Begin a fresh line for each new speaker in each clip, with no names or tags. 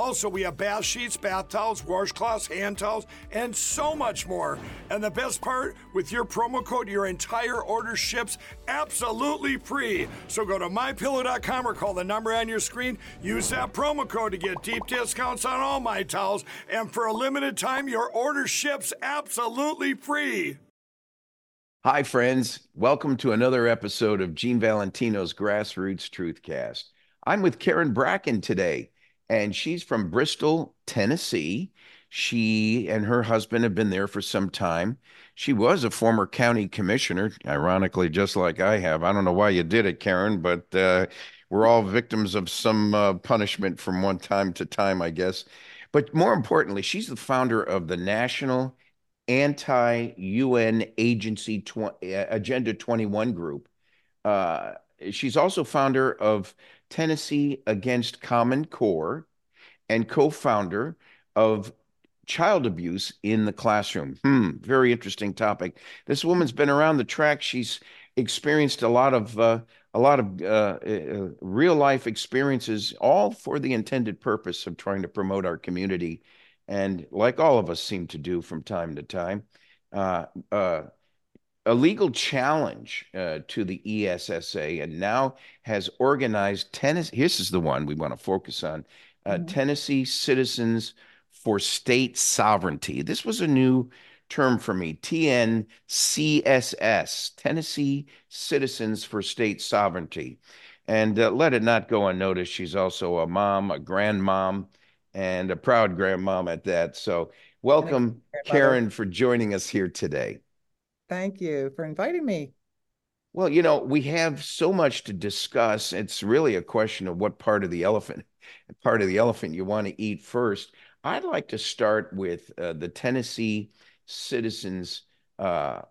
Also, we have bath sheets, bath towels, washcloths, hand towels, and so much more. And the best part, with your promo code, your entire order ships absolutely free. So go to mypillow.com or call the number on your screen. Use that promo code to get deep discounts on all my towels. And for a limited time, your order ships absolutely free.
Hi, friends. Welcome to another episode of Gene Valentino's Grassroots Truthcast. I'm with Karen Bracken today and she's from Bristol, Tennessee. She and her husband have been there for some time. She was a former county commissioner, ironically, just like I have. I don't know why you did it, Karen, but uh, we're all victims of some uh, punishment from one time to time, I guess. But more importantly, she's the founder of the National Anti UN Agency tw- uh, Agenda 21 group. Uh, she's also founder of Tennessee Against Common Core and co founder of child abuse in the classroom. Hmm, very interesting topic. This woman's been around the track. She's experienced a lot of uh, a lot of uh, uh, real life experiences, all for the intended purpose of trying to promote our community. And like all of us seem to do from time to time, uh, uh, a legal challenge uh, to the ESSA and now has organized Tennessee. This is the one we want to focus on uh, mm-hmm. Tennessee Citizens for State Sovereignty. This was a new term for me TNCSS, Tennessee Citizens for State Sovereignty. And uh, let it not go unnoticed, she's also a mom, a grandmom, and a proud grandmom at that. So, welcome, Karen, for joining us here today.
Thank you for inviting me.
Well, you know, we have so much to discuss. It's really a question of what part of the elephant, part of the elephant you want to eat first. I'd like to start with uh, the Tennessee Citizens. Uh,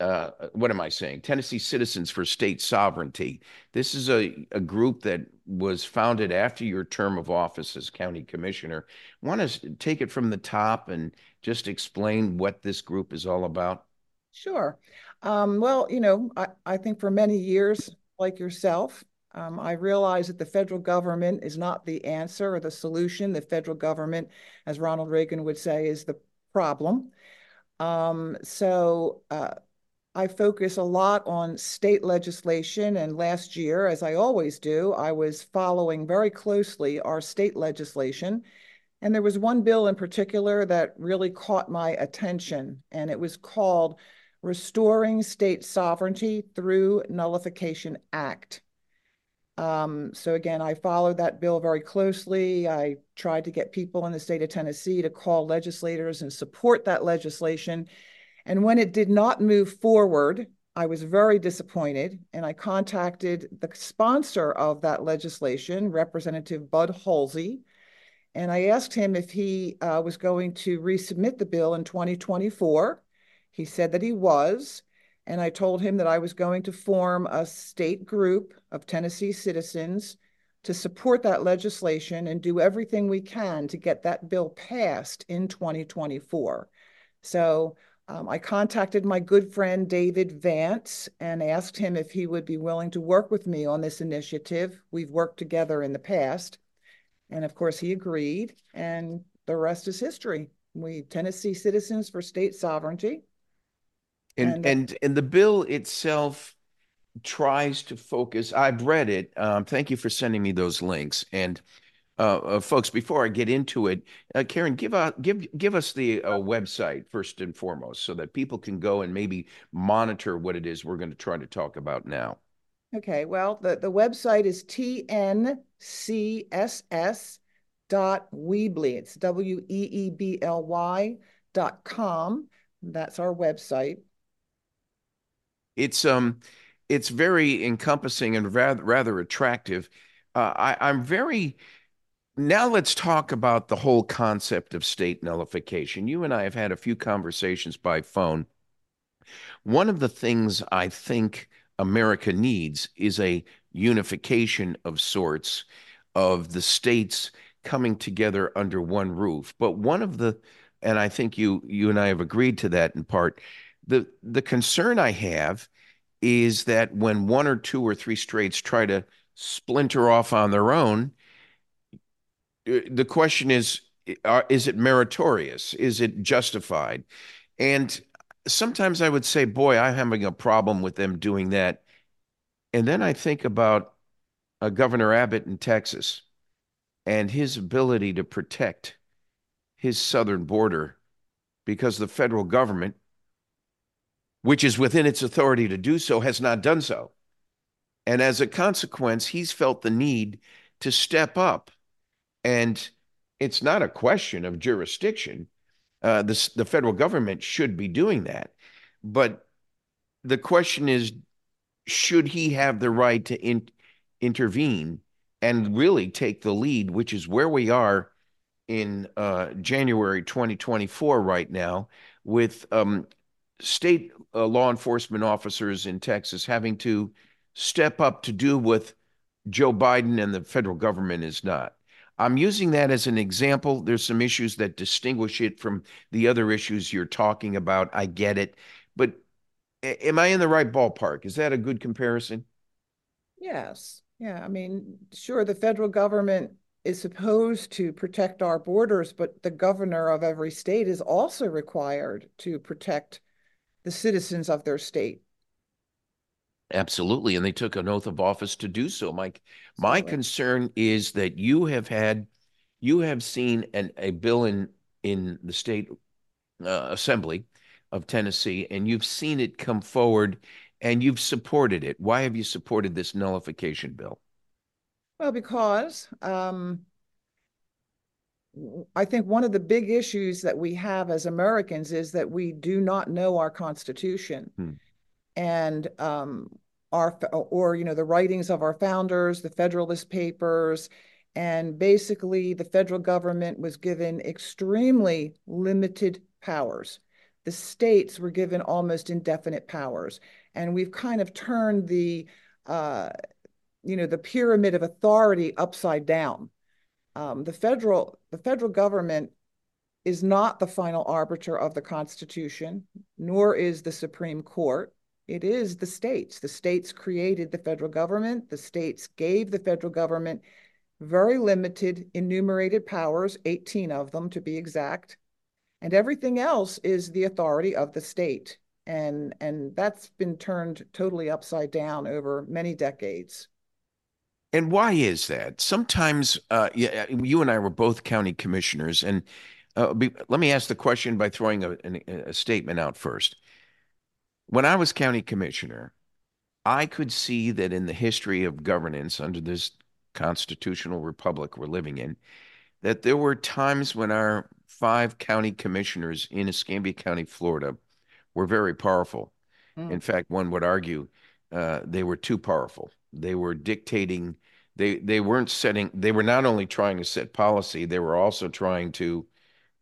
uh, what am I saying? Tennessee Citizens for State Sovereignty. This is a, a group that was founded after your term of office as county commissioner. Want to take it from the top and just explain what this group is all about?
Sure. Um, well, you know, I, I think for many years, like yourself, um, I realize that the federal government is not the answer or the solution. The federal government, as Ronald Reagan would say, is the problem. Um, so uh, I focus a lot on state legislation. And last year, as I always do, I was following very closely our state legislation. And there was one bill in particular that really caught my attention, and it was called Restoring State Sovereignty Through Nullification Act. Um, so again, I followed that bill very closely. I tried to get people in the state of Tennessee to call legislators and support that legislation. And when it did not move forward, I was very disappointed. And I contacted the sponsor of that legislation, Representative Bud Hulsey. and I asked him if he uh, was going to resubmit the bill in 2024. He said that he was. And I told him that I was going to form a state group of Tennessee citizens to support that legislation and do everything we can to get that bill passed in 2024. So um, I contacted my good friend David Vance and asked him if he would be willing to work with me on this initiative. We've worked together in the past. And of course, he agreed, and the rest is history. We Tennessee Citizens for State Sovereignty
and, and and and the bill itself tries to focus. I've read it. Um, thank you for sending me those links. And uh, uh, folks, before I get into it, uh, Karen, give out give give us the uh, website first and foremost, so that people can go and maybe monitor what it is we're going to try to talk about now.
Okay. Well, the the website is tncss dot weebly. It's w e e b l y dot com That's our website.
It's um, it's very encompassing and rather rather attractive. Uh, I, I'm very now let's talk about the whole concept of state nullification. You and I have had a few conversations by phone. One of the things I think America needs is a unification of sorts of the states coming together under one roof. But one of the and I think you you and I have agreed to that in part. The the concern I have is that when one or two or three states try to splinter off on their own, uh, the question is is it meritorious? Is it justified? And sometimes I would say, boy, I'm having a problem with them doing that. And then I think about uh, Governor Abbott in Texas and his ability to protect his southern border because the federal government, which is within its authority to do so, has not done so. And as a consequence, he's felt the need to step up. And it's not a question of jurisdiction. Uh, the, the federal government should be doing that. But the question is should he have the right to in, intervene and really take the lead, which is where we are in uh, January 2024 right now, with um, state uh, law enforcement officers in Texas having to step up to do with Joe Biden and the federal government is not. I'm using that as an example. There's some issues that distinguish it from the other issues you're talking about. I get it. But am I in the right ballpark? Is that a good comparison?
Yes. Yeah. I mean, sure, the federal government is supposed to protect our borders, but the governor of every state is also required to protect the citizens of their state.
Absolutely, and they took an oath of office to do so. Mike, my concern is that you have had, you have seen an, a bill in in the state uh, assembly of Tennessee, and you've seen it come forward, and you've supported it. Why have you supported this nullification bill?
Well, because um, I think one of the big issues that we have as Americans is that we do not know our Constitution. Hmm. And um, our, or, you know, the writings of our founders, the Federalist Papers, and basically the federal government was given extremely limited powers. The states were given almost indefinite powers. And we've kind of turned the, uh, you know, the pyramid of authority upside down. Um, the federal the federal government is not the final arbiter of the Constitution, nor is the Supreme Court. It is the states. The states created the federal government. The states gave the federal government very limited enumerated powers, 18 of them to be exact. And everything else is the authority of the state. And, and that's been turned totally upside down over many decades.
And why is that? Sometimes, uh, yeah, uh, you and I were both county commissioners, and uh, be, let me ask the question by throwing a, a statement out first. When I was county commissioner, I could see that in the history of governance under this constitutional republic we're living in, that there were times when our five county commissioners in Escambia County, Florida, were very powerful. Mm. In fact, one would argue uh, they were too powerful. They were dictating. They they weren't setting. They were not only trying to set policy. They were also trying to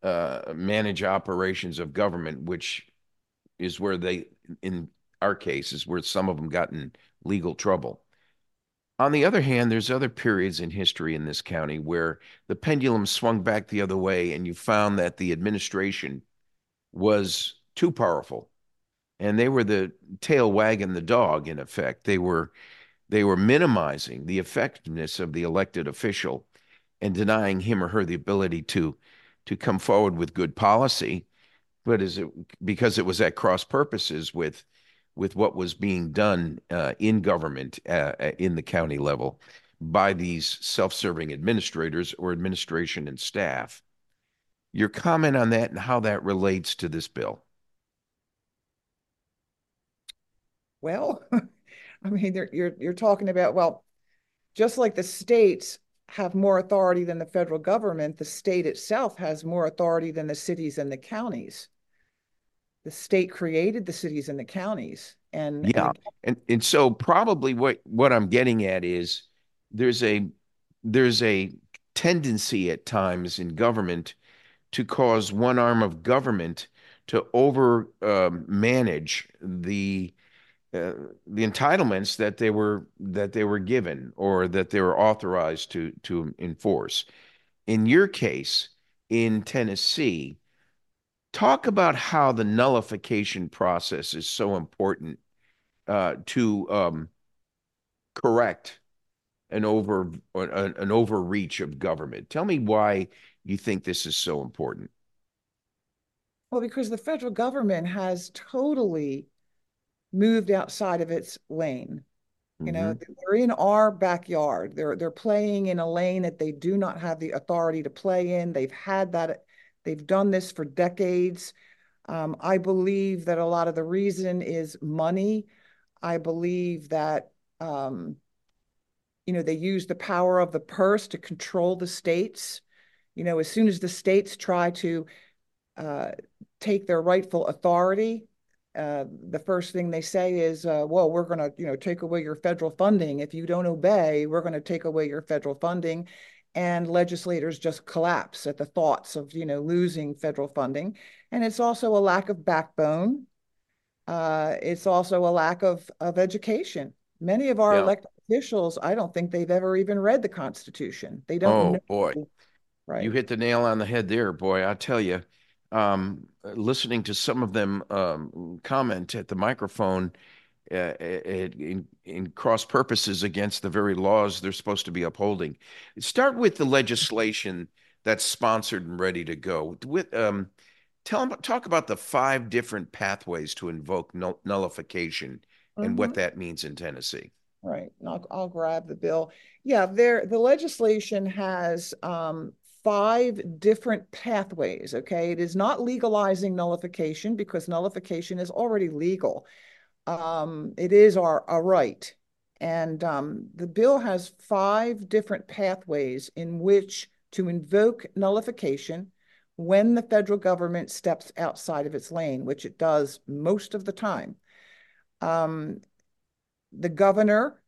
uh, manage operations of government, which is where they, in our case, is where some of them got in legal trouble. On the other hand, there's other periods in history in this county where the pendulum swung back the other way, and you found that the administration was too powerful, and they were the tail wagging the dog. In effect, they were they were minimizing the effectiveness of the elected official and denying him or her the ability to to come forward with good policy. But is it because it was at cross purposes with with what was being done uh, in government uh, uh, in the county level by these self-serving administrators or administration and staff. Your comment on that and how that relates to this bill.
Well I mean, you're you're talking about well, just like the states have more authority than the federal government, the state itself has more authority than the cities and the counties. the state created the cities and the counties. And
yeah, and, and so probably what what I'm getting at is there's a there's a tendency at times in government to cause one arm of government to over um, manage the uh, the entitlements that they were that they were given or that they were authorized to to enforce. In your case, in Tennessee, talk about how the nullification process is so important uh, to um, correct an over an, an overreach of government. Tell me why you think this is so important.
Well, because the federal government has totally moved outside of its lane. You know, mm-hmm. they're in our backyard. They're they're playing in a lane that they do not have the authority to play in. They've had that. They've done this for decades. Um, I believe that a lot of the reason is money. I believe that um, you know they use the power of the purse to control the states. You know, as soon as the states try to uh, take their rightful authority, uh, the first thing they say is, uh, "Well, we're going to, you know, take away your federal funding. If you don't obey, we're going to take away your federal funding." And legislators just collapse at the thoughts of, you know, losing federal funding. And it's also a lack of backbone. Uh, it's also a lack of of education. Many of our yeah. elected officials, I don't think they've ever even read the Constitution. They don't. Oh
know. boy, right? You hit the nail on the head there, boy. I tell you um, listening to some of them um, comment at the microphone uh, in, in cross purposes against the very laws they're supposed to be upholding. Start with the legislation that's sponsored and ready to go. With um, tell them talk about the five different pathways to invoke nullification and mm-hmm. what that means in Tennessee.
Right. I'll, I'll grab the bill. Yeah, there the legislation has um, five different pathways, okay? It is not legalizing nullification because nullification is already legal. Um, it is our, our right. And um, the bill has five different pathways in which to invoke nullification when the federal government steps outside of its lane, which it does most of the time. Um, the governor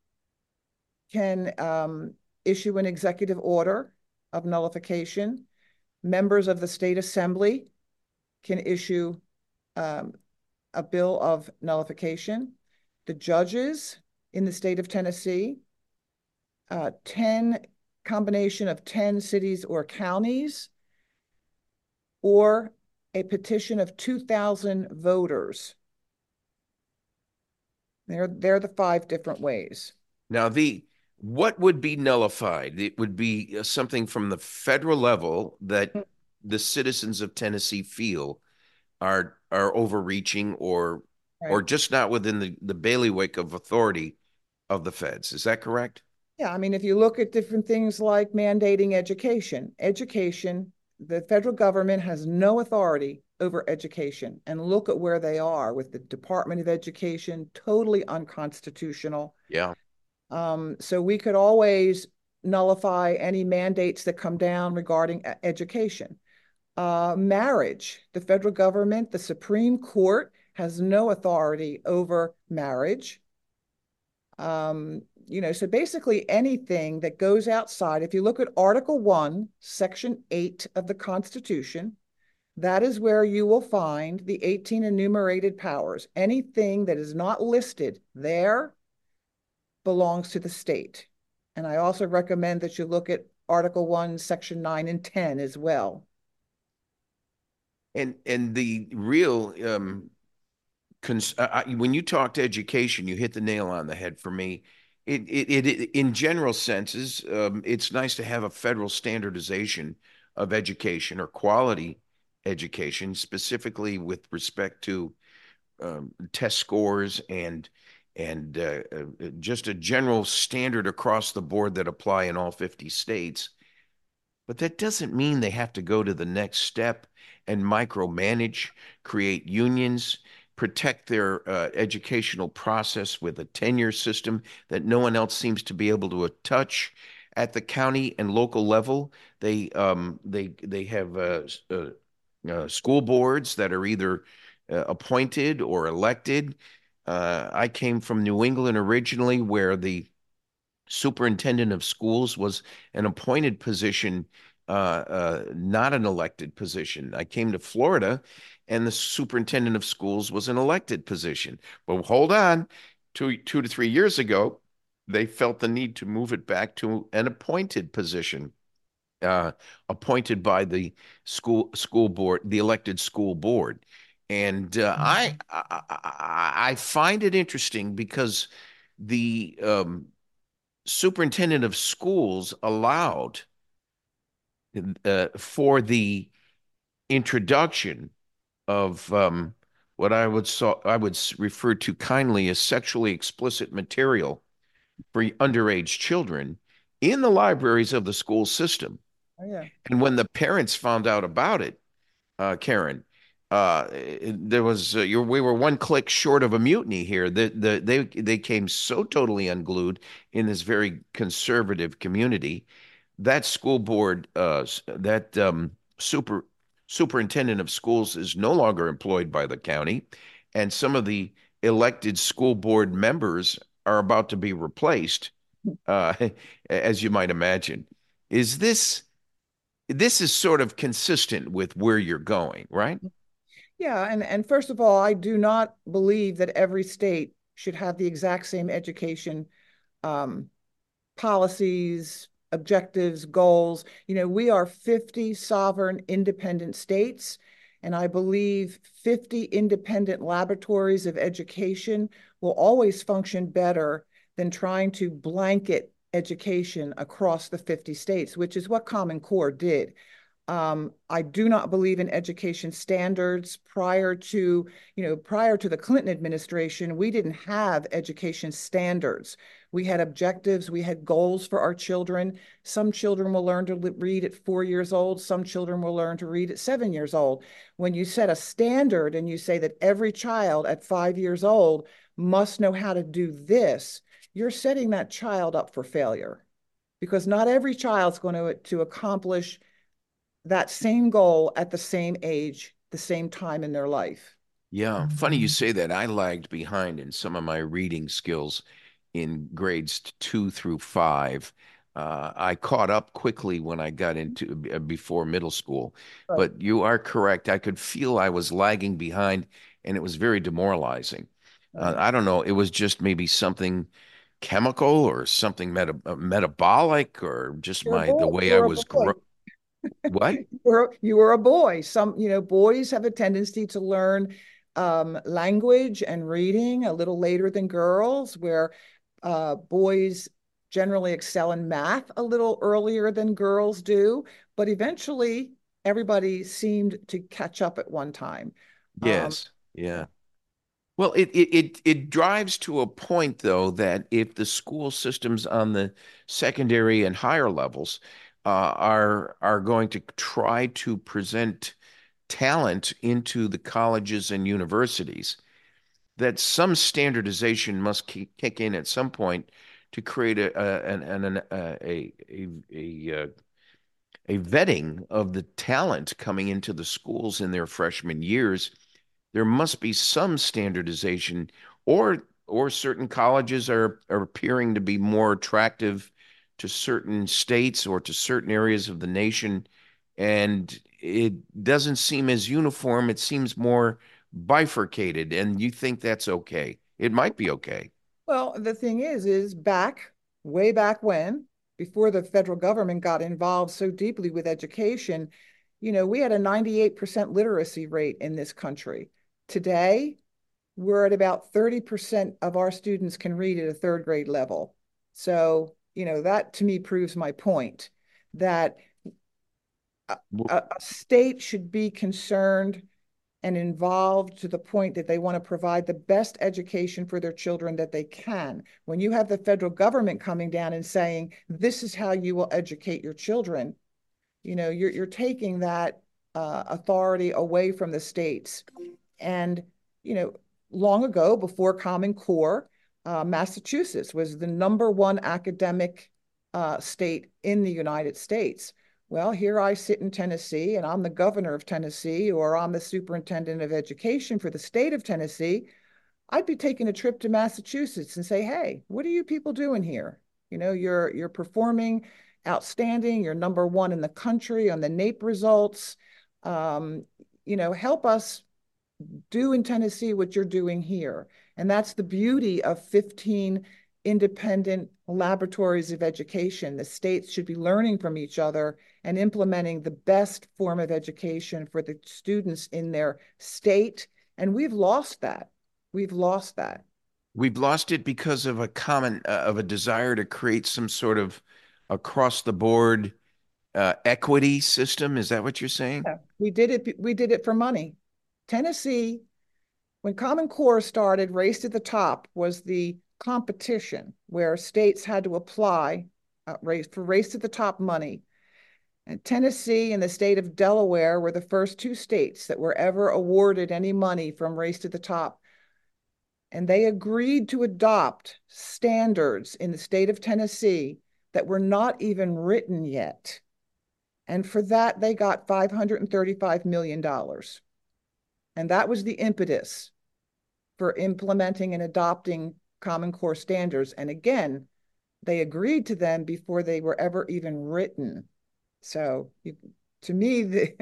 can um, issue an executive order of nullification. Members of the state assembly can issue um, a bill of nullification. The judges in the state of Tennessee, uh, 10 combination of 10 cities or counties, or a petition of 2,000 voters. They're, they're the five different ways.
Now, the what would be nullified? It would be uh, something from the federal level that mm. the citizens of Tennessee feel are are overreaching or right. or just not within the, the bailiwick of authority of the feds. Is that correct?
Yeah, I mean, if you look at different things like mandating education, education, the federal government has no authority over education. And look at where they are with the Department of Education, totally unconstitutional.
Yeah.
Um, so we could always nullify any mandates that come down regarding education. Uh, marriage, the federal government, the Supreme Court has no authority over marriage. Um, you know, so basically anything that goes outside, if you look at Article 1, Section 8 of the Constitution, that is where you will find the 18 enumerated powers. Anything that is not listed there belongs to the state. And I also recommend that you look at Article 1, Section 9 and 10 as well.
And and the real um, cons- when you talk to education, you hit the nail on the head for me. It, it, it in general senses, um, it's nice to have a federal standardization of education or quality education, specifically with respect to um, test scores and and uh, uh, just a general standard across the board that apply in all 50 states. But that doesn't mean they have to go to the next step and micromanage, create unions, protect their uh, educational process with a tenure system that no one else seems to be able to touch. At the county and local level, they um, they they have uh, uh, uh school boards that are either uh, appointed or elected. Uh, I came from New England originally, where the superintendent of schools was an appointed position, uh, uh, not an elected position. I came to Florida, and the superintendent of schools was an elected position. But hold on, two two to three years ago, they felt the need to move it back to an appointed position. Uh, appointed by the school school board, the elected school board, and uh, I, I I find it interesting because the um, superintendent of schools allowed uh, for the introduction of um, what I would so I would refer to kindly as sexually explicit material for underage children in the libraries of the school system.
Oh, yeah.
And when the parents found out about it, uh, Karen, uh, there was uh, we were one click short of a mutiny here. The, the they they came so totally unglued in this very conservative community. That school board, uh, that um, super superintendent of schools is no longer employed by the county, and some of the elected school board members are about to be replaced, uh, as you might imagine. Is this this is sort of consistent with where you're going, right?
Yeah, and and first of all, I do not believe that every state should have the exact same education um, policies, objectives, goals. You know, we are 50 sovereign independent states, and I believe 50 independent laboratories of education will always function better than trying to blanket education across the 50 states, which is what Common Core did. Um, I do not believe in education standards. Prior to, you know, prior to the Clinton administration, we didn't have education standards. We had objectives, we had goals for our children. Some children will learn to read at four years old, some children will learn to read at seven years old. When you set a standard and you say that every child at five years old must know how to do this, you're setting that child up for failure because not every child's going to, to accomplish that same goal at the same age, the same time in their life.
Yeah, funny you say that. I lagged behind in some of my reading skills in grades two through five. Uh, I caught up quickly when I got into uh, before middle school, right. but you are correct. I could feel I was lagging behind, and it was very demoralizing. Uh, I don't know. It was just maybe something chemical or something meta- uh, metabolic or just You're my the way You're I was growing. What?
you, were, you were a boy. Some, you know, boys have a tendency to learn um, language and reading a little later than girls, where uh, boys generally excel in math a little earlier than girls do. But eventually, everybody seemed to catch up at one time.
Um, yes. Um, yeah. Well, it, it it it drives to a point though that if the school systems on the secondary and higher levels are are going to try to present talent into the colleges and universities, that some standardization must kick in at some point to create a a a a, a, uh, a vetting of the talent coming into the schools in their freshman years. There must be some standardization, or or certain colleges are are appearing to be more attractive to certain states or to certain areas of the nation, and it doesn't seem as uniform. It seems more bifurcated, and you think that's okay. It might be okay.
Well, the thing is, is back way back when, before the federal government got involved so deeply with education, you know, we had a 98% literacy rate in this country. Today, we're at about 30% of our students can read at a third grade level. So you know, that to me proves my point that a, a state should be concerned and involved to the point that they want to provide the best education for their children that they can. When you have the federal government coming down and saying, this is how you will educate your children, you know, you're, you're taking that uh, authority away from the states. And, you know, long ago, before Common Core, uh, Massachusetts was the number one academic uh, state in the United States. Well, here I sit in Tennessee and I'm the governor of Tennessee or I'm the superintendent of education for the state of Tennessee. I'd be taking a trip to Massachusetts and say, "Hey, what are you people doing here? You know, you're you're performing outstanding. You're number one in the country on the NAEP results. Um, you know, help us do in Tennessee what you're doing here." And that's the beauty of 15 independent laboratories of education. The states should be learning from each other and implementing the best form of education for the students in their state. And we've lost that. We've lost that.
We've lost it because of a common uh, of a desire to create some sort of across the board uh, equity system. Is that what you're saying? Yeah.
We did it. We did it for money. Tennessee, when Common Core started, Race to the Top was the competition where states had to apply uh, race for Race to the Top money. And Tennessee and the state of Delaware were the first two states that were ever awarded any money from Race to the Top and they agreed to adopt standards in the state of Tennessee that were not even written yet. And for that, they got $535 million. And that was the impetus for implementing and adopting Common Core standards. And again, they agreed to them before they were ever even written. So you, to me, the,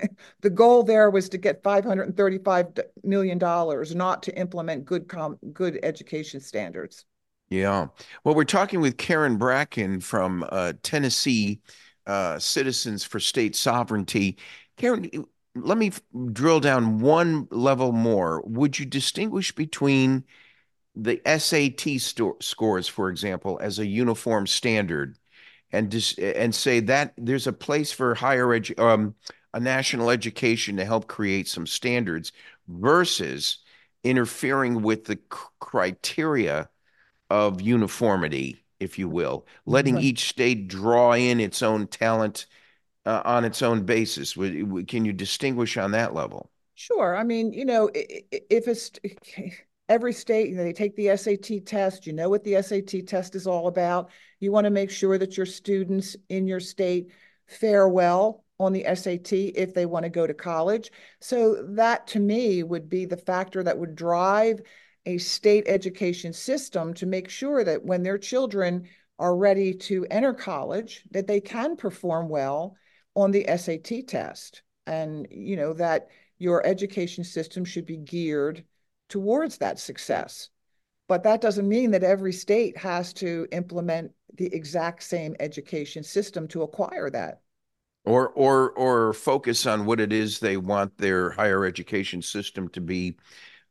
the goal there was to get $535 million, not to implement good, com, good education standards.
Yeah. Well, we're talking with Karen Bracken from uh, Tennessee uh, Citizens for State Sovereignty. Karen, let me drill down one level more. Would you distinguish between the SAT sto- scores, for example, as a uniform standard and dis- and say that there's a place for higher edu- um, a national education to help create some standards versus interfering with the c- criteria of uniformity, if you will, letting right. each state draw in its own talent uh, on its own basis. Can you distinguish on that level?
Sure. I mean, you know, if it's every state, you know, they take the SAT test, you know what the SAT test is all about. You want to make sure that your students in your state fare well on the SAT if they want to go to college. So that to me would be the factor that would drive a state education system to make sure that when their children are ready to enter college that they can perform well on the SAT test and you know that your education system should be geared towards that success. But that doesn't mean that every state has to implement the exact same education system to acquire that.
Or, or, or focus on what it is they want their higher education system to be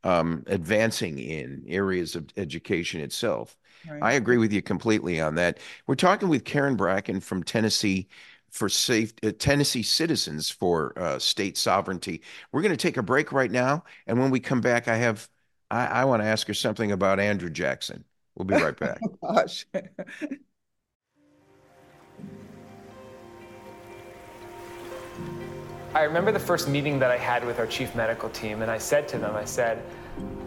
um, advancing in areas of education itself. Right. I agree with you completely on that. We're talking with Karen Bracken from Tennessee for safe uh, Tennessee citizens for uh, state sovereignty. We're going to take a break right now, and when we come back, I have I, I want to ask her something about Andrew Jackson. We'll be right back. oh, gosh.
I remember the first meeting that I had with our chief medical team, and I said to them, I said,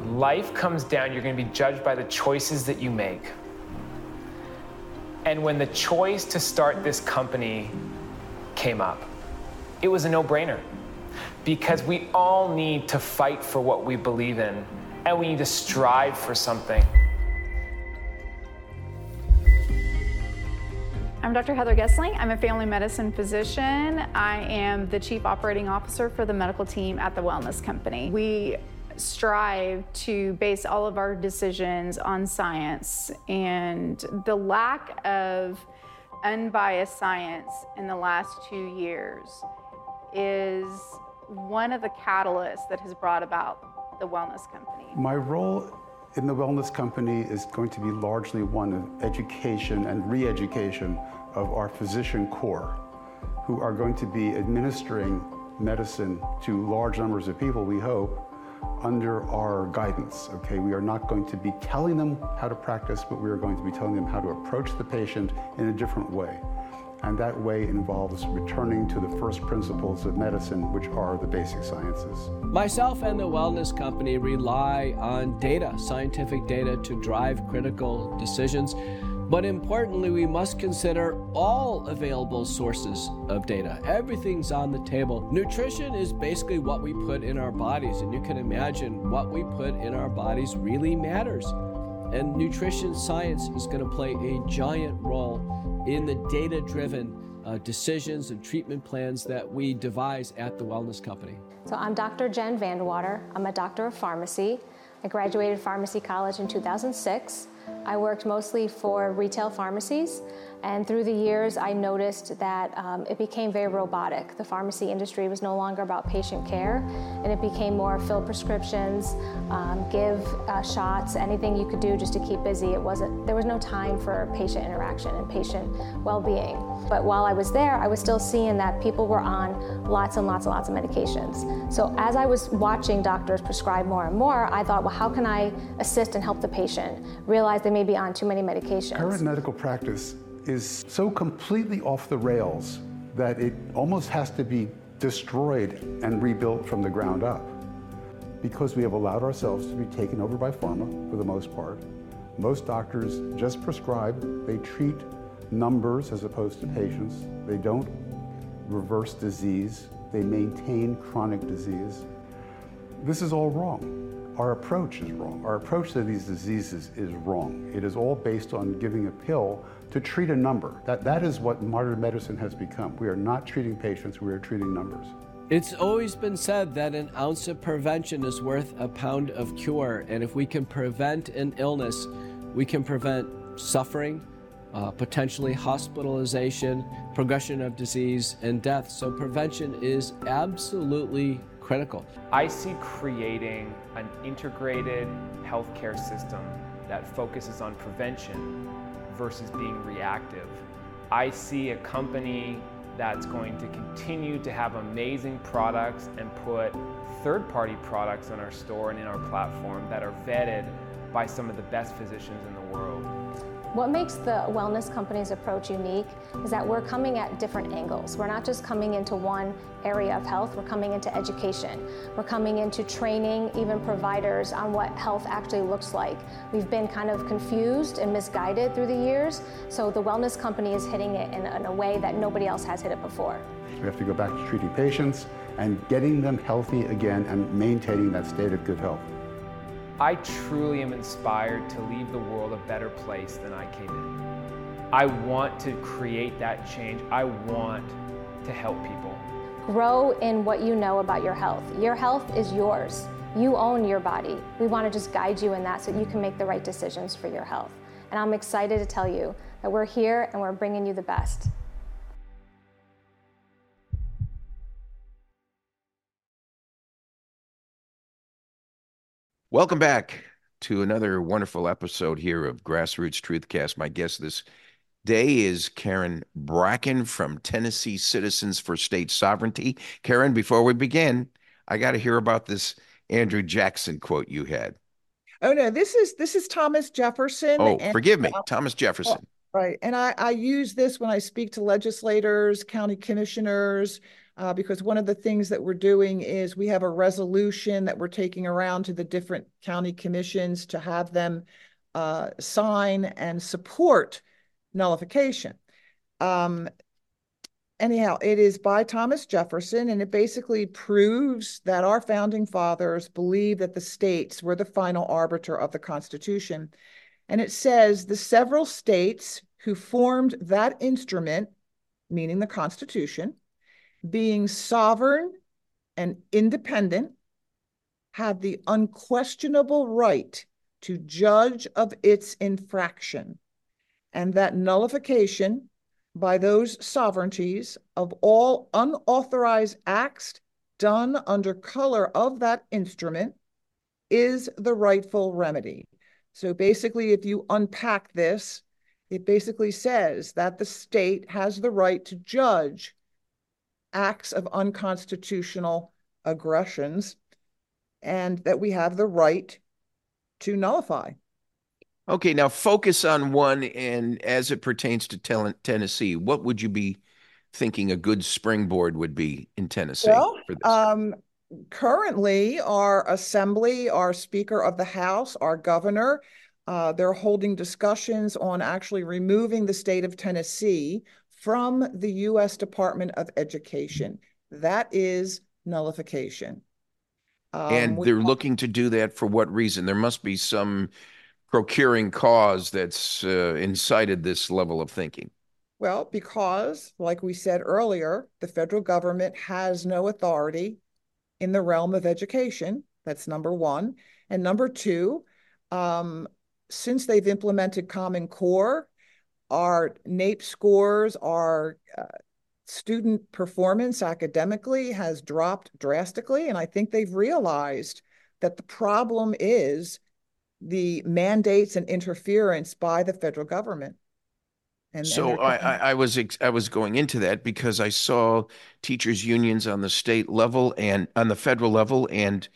life comes down, you're going to be judged by the choices that you make. And when the choice to start this company came up. It was a no brainer because we all need to fight for what we believe in and we need to strive for something.
I'm Dr. Heather Gessling. I'm a family medicine physician. I am the chief operating officer for the medical team at the Wellness Company. We strive to base all of our decisions on science, and the lack of unbiased science in the last two years is one of the catalysts that has brought about the Wellness Company.
My role in the Wellness Company is going to be largely one of education and re education of our physician corps, who are going to be administering medicine to large numbers of people, we hope, under our guidance. Okay, we are not going to be telling them how to practice, but we are going to be telling them how to approach the patient in a different way. And that way involves returning to the first principles of medicine, which are the basic sciences.
Myself and the Wellness Company rely on data, scientific data, to drive critical decisions. But importantly, we must consider all available sources of data. Everything's on the table. Nutrition is basically what we put in our bodies, and you can imagine what we put in our bodies really matters. And nutrition science is going to play a giant role in the data driven uh, decisions and treatment plans that we devise at the Wellness Company.
So, I'm Dr. Jen Vandewater. I'm a doctor of pharmacy. I graduated pharmacy college in 2006. I worked mostly for retail pharmacies, and through the years, I noticed that um, it became very robotic. The pharmacy industry was no longer about patient care, and it became more fill prescriptions, um, give uh, shots, anything you could do just to keep busy. It wasn't. There was no time for patient interaction and patient well-being. But while I was there, I was still seeing that people were on lots and lots and lots of medications. So as I was watching doctors prescribe more and more, I thought, well, how can I assist and help the patient realize they may be on too many medications?
Current medical practice is so completely off the rails that it almost has to be destroyed and rebuilt from the ground up. Because we have allowed ourselves to be taken over by pharma for the most part. Most doctors just prescribe, they treat numbers as opposed to patients. They don't reverse disease, they maintain chronic disease. This is all wrong. Our approach is wrong. Our approach to these diseases is wrong. It is all based on giving a pill to treat a number. That, that is what modern medicine has become. We are not treating patients, we are treating numbers.
It's always been said that an ounce of prevention is worth a pound of cure. And if we can prevent an illness, we can prevent suffering, uh, potentially hospitalization, progression of disease, and death. So prevention is absolutely critical.
I see creating an integrated healthcare system that focuses on prevention versus being reactive. I see a company that's going to continue to have amazing products and put third party products on our store and in our platform that are vetted by some of the best physicians in the world.
What makes the wellness company's approach unique is that we're coming at different angles. We're not just coming into one area of health, we're coming into education. We're coming into training even providers on what health actually looks like. We've been kind of confused and misguided through the years, so the wellness company is hitting it in, in a way that nobody else has hit it before.
We have to go back to treating patients and getting them healthy again and maintaining that state of good health.
I truly am inspired to leave the world a better place than I came in. I want to create that change. I want to help people.
Grow in what you know about your health. Your health is yours. You own your body. We want to just guide you in that so you can make the right decisions for your health. And I'm excited to tell you that we're here and we're bringing you the best.
Welcome back to another wonderful episode here of Grassroots Truthcast. My guest this day is Karen Bracken from Tennessee Citizens for State Sovereignty. Karen, before we begin, I got to hear about this Andrew Jackson quote you had.
Oh no, this is this is Thomas Jefferson.
Oh, and, forgive me, uh, Thomas Jefferson.
Right, and I I use this when I speak to legislators, county commissioners, uh, because one of the things that we're doing is we have a resolution that we're taking around to the different county commissions to have them uh, sign and support nullification. Um, anyhow, it is by Thomas Jefferson, and it basically proves that our founding fathers believed that the states were the final arbiter of the Constitution. And it says the several states who formed that instrument, meaning the Constitution, being sovereign and independent, have the unquestionable right to judge of its infraction, and that nullification by those sovereignties of all unauthorized acts done under color of that instrument is the rightful remedy. So basically, if you unpack this, it basically says that the state has the right to judge acts of unconstitutional aggressions and that we have the right to nullify.
Okay, now focus on one, and as it pertains to Tennessee, what would you be thinking a good springboard would be in Tennessee?
Well, um, currently, our assembly, our Speaker of the House, our governor, uh, they're holding discussions on actually removing the state of Tennessee from the U.S. Department of Education. That is nullification.
Um, and they're looking to do that for what reason? There must be some procuring cause that's uh, incited this level of thinking.
Well, because, like we said earlier, the federal government has no authority in the realm of education. That's number one. And number two, um, since they've implemented Common Core, our NAEP scores, our uh, student performance academically has dropped drastically. And I think they've realized that the problem is the mandates and interference by the federal government.
And, so and I, I, was I was going into that because I saw teachers unions on the state level and on the federal level and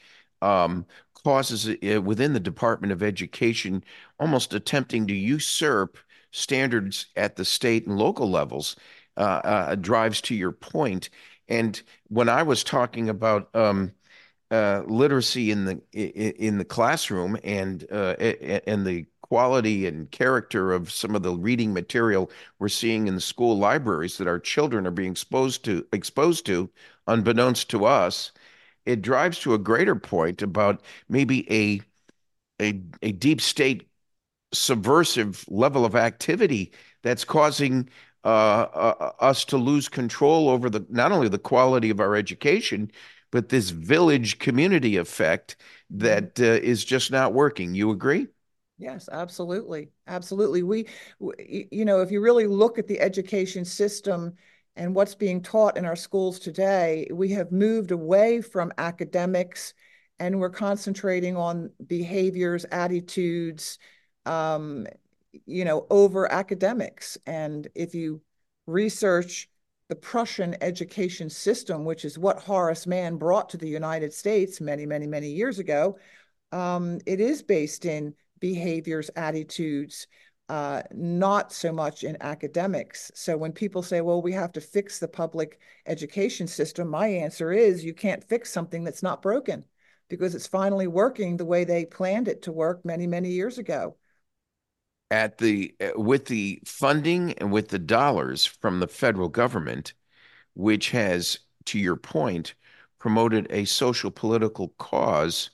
um, causes uh, within the Department of Education almost attempting to usurp standards at the state and local levels uh, uh, drives to your point. And when I was talking about um, uh, literacy in the in the classroom and uh, and the quality and character of some of the reading material we're seeing in the school libraries that our children are being exposed to exposed to unbeknownst to us it drives to a greater point about maybe a a, a deep state subversive level of activity that's causing uh, uh, us to lose control over the not only the quality of our education but this village community effect that uh, is just not working you agree
Yes, absolutely. Absolutely. We, you know, if you really look at the education system and what's being taught in our schools today, we have moved away from academics and we're concentrating on behaviors, attitudes, um, you know, over academics. And if you research the Prussian education system, which is what Horace Mann brought to the United States many, many, many years ago, um, it is based in behaviors, attitudes, uh, not so much in academics. So when people say, well, we have to fix the public education system, my answer is you can't fix something that's not broken because it's finally working the way they planned it to work many, many years ago.
At the uh, with the funding and with the dollars from the federal government, which has, to your point, promoted a social political cause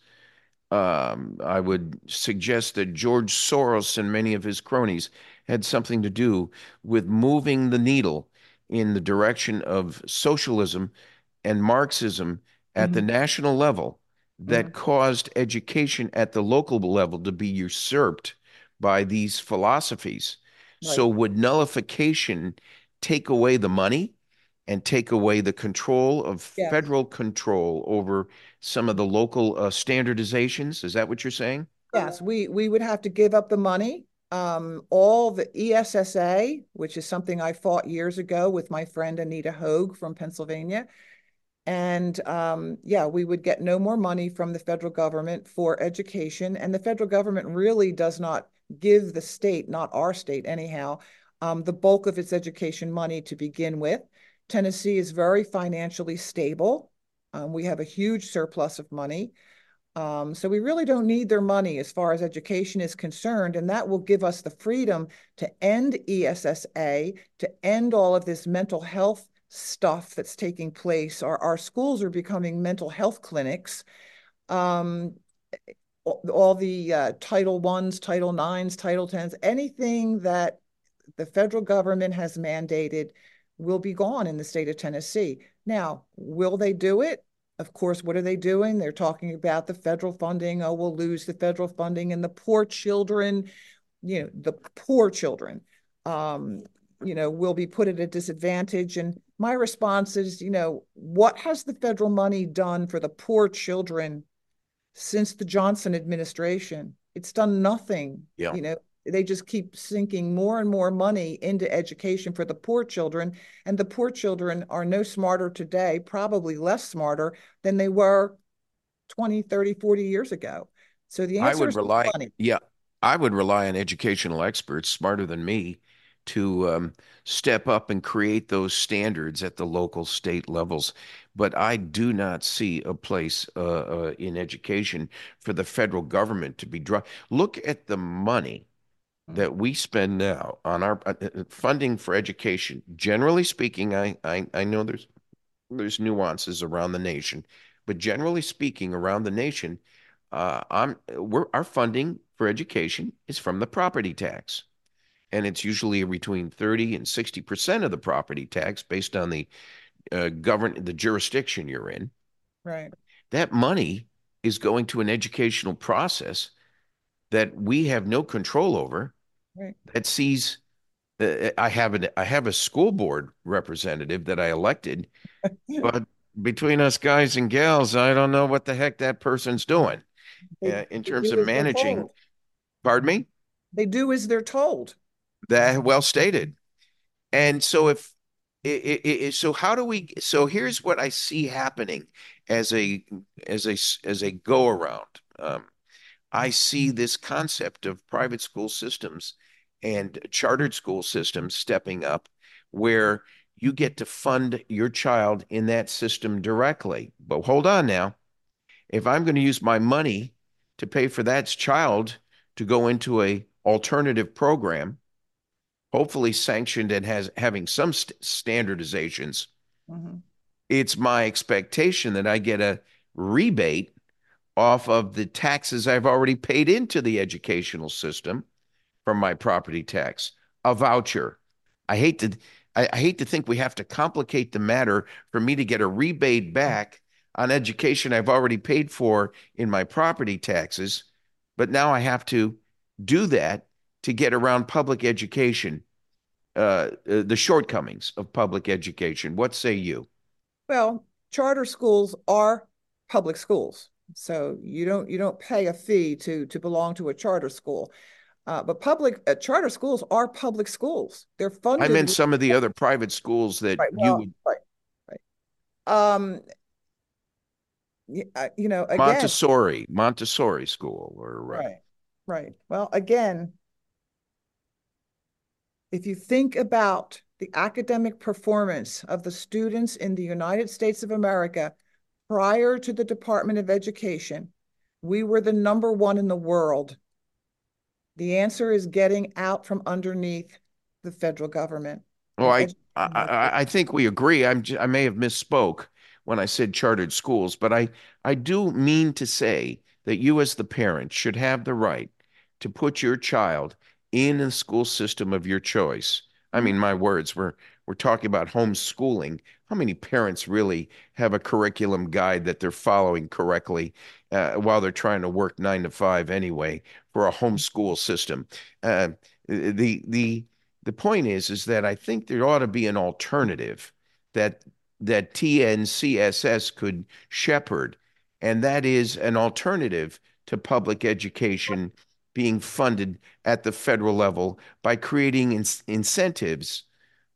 um, I would suggest that George Soros and many of his cronies had something to do with moving the needle in the direction of socialism and Marxism at mm-hmm. the national level that mm-hmm. caused education at the local level to be usurped by these philosophies. Right. So, would nullification take away the money and take away the control of yes. federal control over some of the local uh, standardizations. Is that what you're saying?
Yes, we we would have to give up the money. Um, all the ESSA, which is something I fought years ago with my friend Anita Hoge from Pennsylvania. And um, yeah, we would get no more money from the federal government for education. And the federal government really does not give the state, not our state anyhow, um, the bulk of its education money to begin with. Tennessee is very financially stable. Um, we have a huge surplus of money. Um, so we really don't need their money as far as education is concerned. And that will give us the freedom to end ESSA, to end all of this mental health stuff that's taking place. Our, our schools are becoming mental health clinics. Um, all, the uh, Title Ones, Title Nines, Title Tens, anything that the federal government has mandated will be gone in the state of Tennessee. Now, will they do it? Of course, what are they doing? They're talking about the federal funding. Oh, we'll lose the federal funding and the poor children, you know, the poor children, um, you know, will be put at a disadvantage. And my response is, you know, what has the federal money done for the poor children since the Johnson administration? It's done nothing. Yeah. You know, they just keep sinking more and more money into education for the poor children. And the poor children are no smarter today, probably less smarter than they were 20, 30, 40 years ago. So the answer
I would rely, money. yeah, I would rely on educational experts smarter than me to um, step up and create those standards at the local state levels. But I do not see a place uh, uh, in education for the federal government to be draw. Look at the money that we spend now on our uh, uh, funding for education. Generally speaking, I, I I know there's there's nuances around the nation, but generally speaking, around the nation, uh, I'm we're our funding for education is from the property tax and it's usually between 30 and 60% of the property tax based on the uh, govern the jurisdiction you're in.
Right.
That money is going to an educational process that we have no control over.
Right.
That sees uh, I have an I have a school board representative that I elected, but between us guys and gals, I don't know what the heck that person's doing
They-
uh, in terms
do
of managing. Pardon me.
They do as they're told.
That well stated. And so if it, it, it, so how do we so here's what I see happening as a as a as a go around. Um, I see this concept of private school systems and chartered school systems stepping up where you get to fund your child in that system directly. But hold on now. If I'm going to use my money to pay for that child to go into a alternative program, hopefully sanctioned and has having some st- standardizations,
Mhm.
it's my expectation that I get a rebate off of the taxes I've already paid into the educational system from my property tax, a voucher. I hate to I, I hate to think we have to complicate the matter for me to get a rebate back on education I've already paid for in my property taxes, but now I have to do that to get around public education, uh, uh, the shortcomings of public education. What say you?
Well, charter schools are public schools. So you don't you don't pay a fee to to belong to a charter school. Uh, but public uh, charter schools are public schools. They're funded.
I meant some of the other private schools that
Right,
you would
right, right. Um, uh, you know, again,
Montessori, Montessori school, or right.
Right, right. Well, again, if you think about the academic performance of the students in the United States of America prior to the Department of Education, we were the number one in the world. The answer is getting out from underneath the federal government.
Well, I, I, I I think we agree. I'm, I may have misspoke when I said chartered schools, but I, I do mean to say that you, as the parent, should have the right to put your child in a school system of your choice. I mean, my words, we're we're talking about homeschooling. How many parents really have a curriculum guide that they're following correctly uh, while they're trying to work nine to five anyway for a homeschool system? Uh, the the the point is is that I think there ought to be an alternative that that TNCSS could shepherd, and that is an alternative to public education being funded at the federal level by creating in- incentives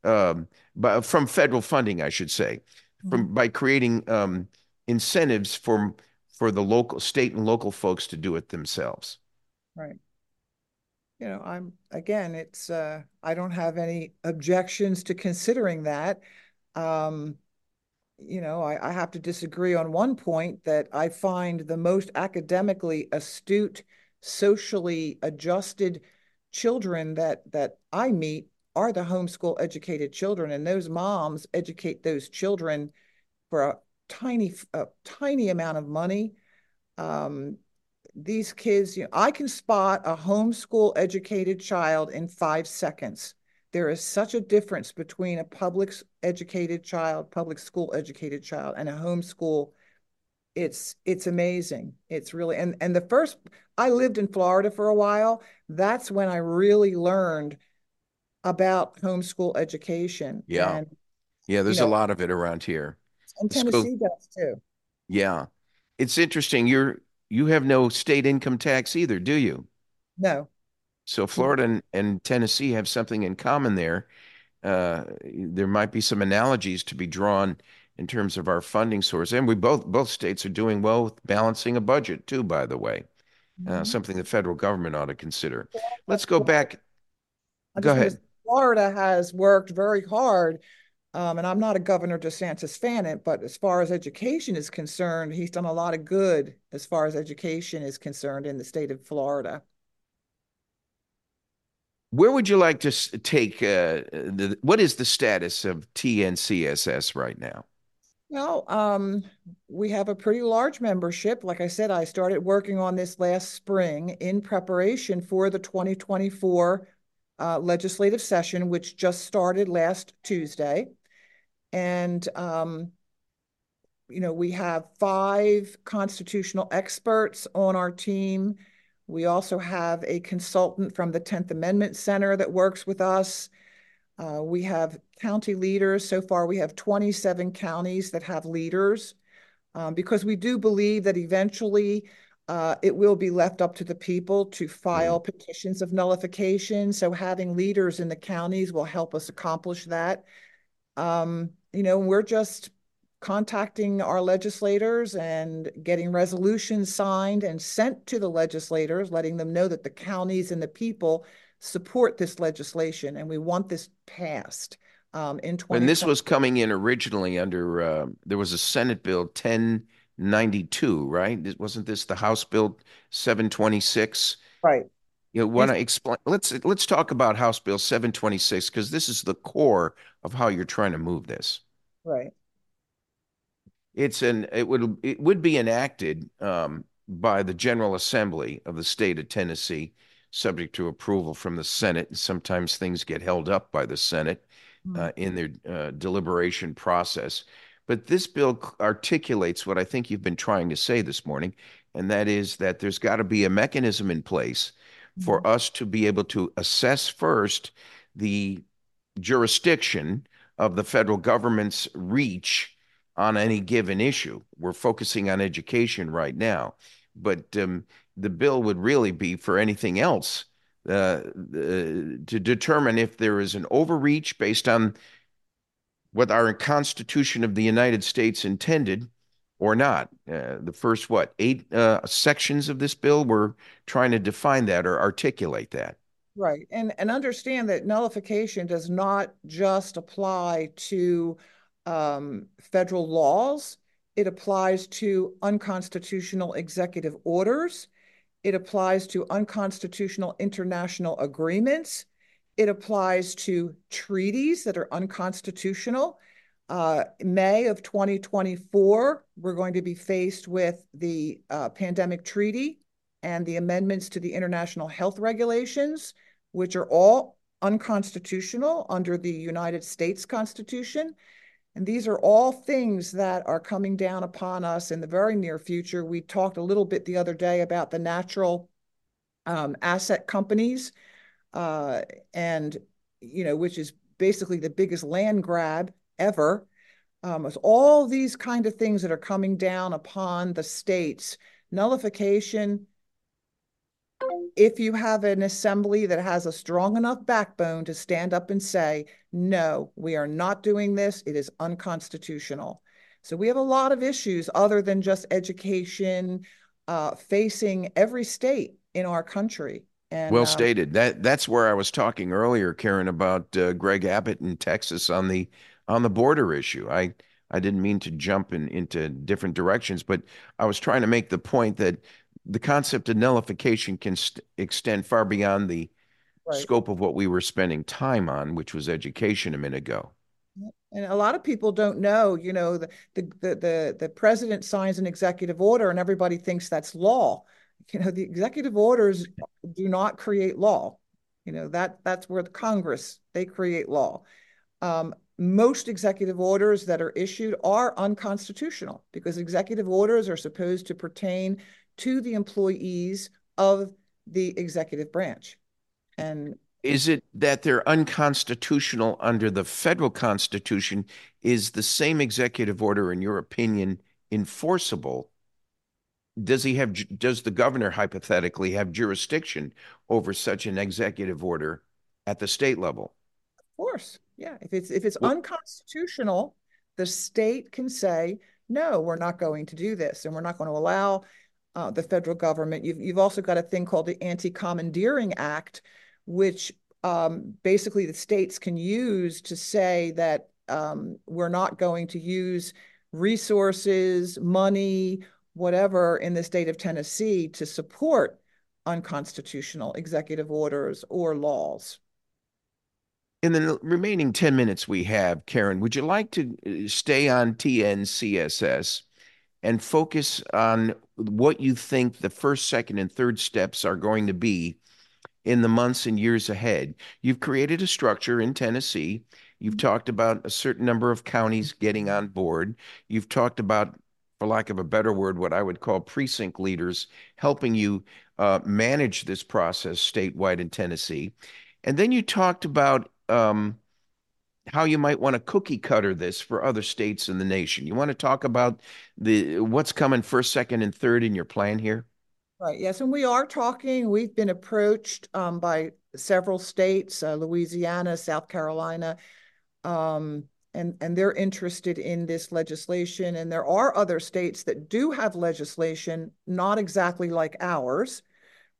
um, by, from federal funding, I should say, from by creating um, incentives for for the local, state, and local folks to do it themselves.
Right. You know, I'm, again, it's, uh, I don't have any objections to considering that. Um, you know, I, I have to disagree on one point that I find the most academically astute, socially adjusted children that that I meet are the homeschool educated children, and those moms educate those children for a tiny, a tiny amount of money. Um, these kids, you know, I can spot a homeschool educated child in five seconds. There is such a difference between a public educated child, public school educated child, and a homeschool. It's it's amazing. It's really and and the first I lived in Florida for a while. That's when I really learned about homeschool education.
Yeah.
And,
Yeah, there's
know-
a lot of it around here.
and
School-
Tennessee does too.
Yeah, it's interesting. You're you have no state income tax either, do you?
No.
So Florida and, and Tennessee have something in common there. Uh, there might be some analogies to be drawn in terms of our funding source, and we both both states are doing well with balancing a budget too. By the way, uh,
Mhm.
something the federal government ought to consider. Let's go back.
I
Go ahead.
Florida has worked very hard. Um, and I'm not a Governor DeSantis fan, but as far as education is concerned, he's done a lot of good as far as education is concerned in the state of Florida.
Where would you like to take uh, the, what is the status of TNCSS right now?
Well, um, we have a pretty large membership. Like I said, I started working on this last spring in preparation for the 2024 uh, legislative session, which just started last Tuesday. And, um, you know, we have five constitutional experts on our team. We also have a consultant from the 10th Amendment Center that works with us. Uh, we have county leaders. So far, we have 27 counties that have leaders um, because we do believe that eventually uh, it will be left up to the people to file mm-hmm. petitions of nullification. So having leaders in the counties will help us accomplish that. Um, you know, we're just contacting our legislators and getting resolutions signed and sent to the legislators, letting them know that the counties and the people support this legislation and we want this passed um, in 2020.
When this was coming in originally under, uh, there was a Senate Bill 1092, right? Wasn't this the House Bill 726?
Right.
You know, want to explain? Let's let's talk about House Bill 726 because this is the core of how you're trying to move this.
Right.
It's an it would it would be enacted um, by the General Assembly of the state of Tennessee subject to approval from the Senate. And sometimes things get held up by the Senate mm. uh, in their uh, deliberation process. But this bill articulates what I think you've been trying to say this morning, and that is that there's got to be a mechanism in place for us to be able to assess first the jurisdiction of the federal government's reach on any given issue. We're focusing on education right now, but um, the bill would really be for anything else uh, uh, to determine if there is an overreach based on what our Constitution of the United States intended or not. Uh, the first, what, eight uh, sections of this bill, we're trying to define that or articulate that.
Right. And, and understand that nullification does not just apply to um, federal laws, it applies to unconstitutional executive orders. It applies to unconstitutional international agreements. It applies to treaties that are unconstitutional. Uh, May of 2024, we're going to be faced with the uh, pandemic treaty and the amendments to the international health regulations, which are all unconstitutional under the United States Constitution. And these are all things that are coming down upon us in the very near future. We talked a little bit the other day about the natural um, asset companies, uh, and you know, which is basically the biggest land grab ever. Um, it's all these kind of things that are coming down upon the states. Nullification if you have an assembly that has a strong enough backbone to stand up and say, no, we are not doing this, it is unconstitutional. So we have a lot of issues other than just education uh, facing every state in our country.
And, well um, stated. That that's where I was talking earlier, Karen, about uh, Greg Abbott in Texas on the on the border issue. I I didn't mean to jump in, into different directions, but I was trying to make the point that the concept of nullification can st- extend far beyond the right. scope of what we were spending time on, which was education a minute ago.
And a lot of people don't know, you know, the, the, the, the, the president signs an executive order and everybody thinks that's law. You know, the executive orders do not create law. You know, that that's where the Congress, they create law. Um, most executive orders that are issued are unconstitutional because executive orders are supposed to pertain to the employees of the executive branch. And
is it that they're unconstitutional under the federal constitution? Is the same executive order, in your opinion, enforceable? Does he have, does the governor hypothetically have jurisdiction over such an executive order at the state level?
Of course. Yeah. If it's, if it's well, unconstitutional, the state can say, no, we're not going to do this. And we're not going to allow uh, the federal government. You've, you've also got a thing called the Anti Commandeering Act, which um, basically the states can use to say that um, we're not going to use resources, money, whatever in the state of Tennessee to support unconstitutional executive orders or laws.
In the remaining 10 minutes we have, Karen, would you like to uh, stay on TNCSS and focus on what you think the first, second, and third steps are going to be in the months and years ahead? You've created a structure in Tennessee. You've mm-hmm. talked about a certain number of counties getting on board. You've talked about, for lack of a better word, what I would call precinct leaders helping you uh, manage this process statewide in Tennessee. And then you talked about um, how you might want to cookie cutter this for other states in the nation. You want to talk about the what's coming first, second, and third in your plan here?
Right. Yes, and we are talking. We've been approached um, by several states, uh, Louisiana, South Carolina, um, and and they're interested in this legislation. And there are other states that do have legislation, not exactly like ours,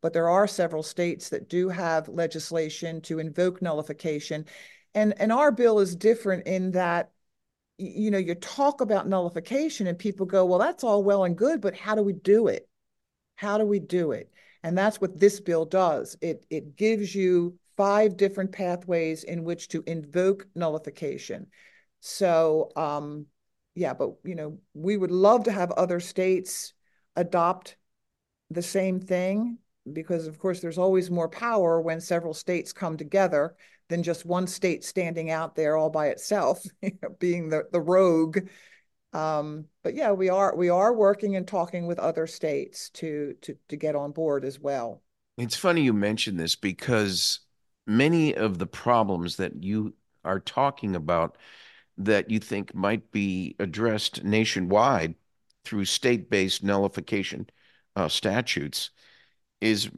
but there are several states that do have legislation to invoke nullification. And, and our bill is different in that, you know, you talk about nullification and people go, well, that's all well and good, but how do we do it? How do we do it? And that's what this bill does. It, it gives you five different pathways in which to invoke nullification. So, um, yeah, but, you know, we would love to have other states adopt the same thing because of course there's always more power when several states come together than just one state standing out there all by itself being the, the rogue. Um, but yeah we are we are working and talking with other states to to to get on board as well.
It's funny you mention this because many of the problems that you are talking about that you think might be addressed nationwide through state-based nullification uh, statutes is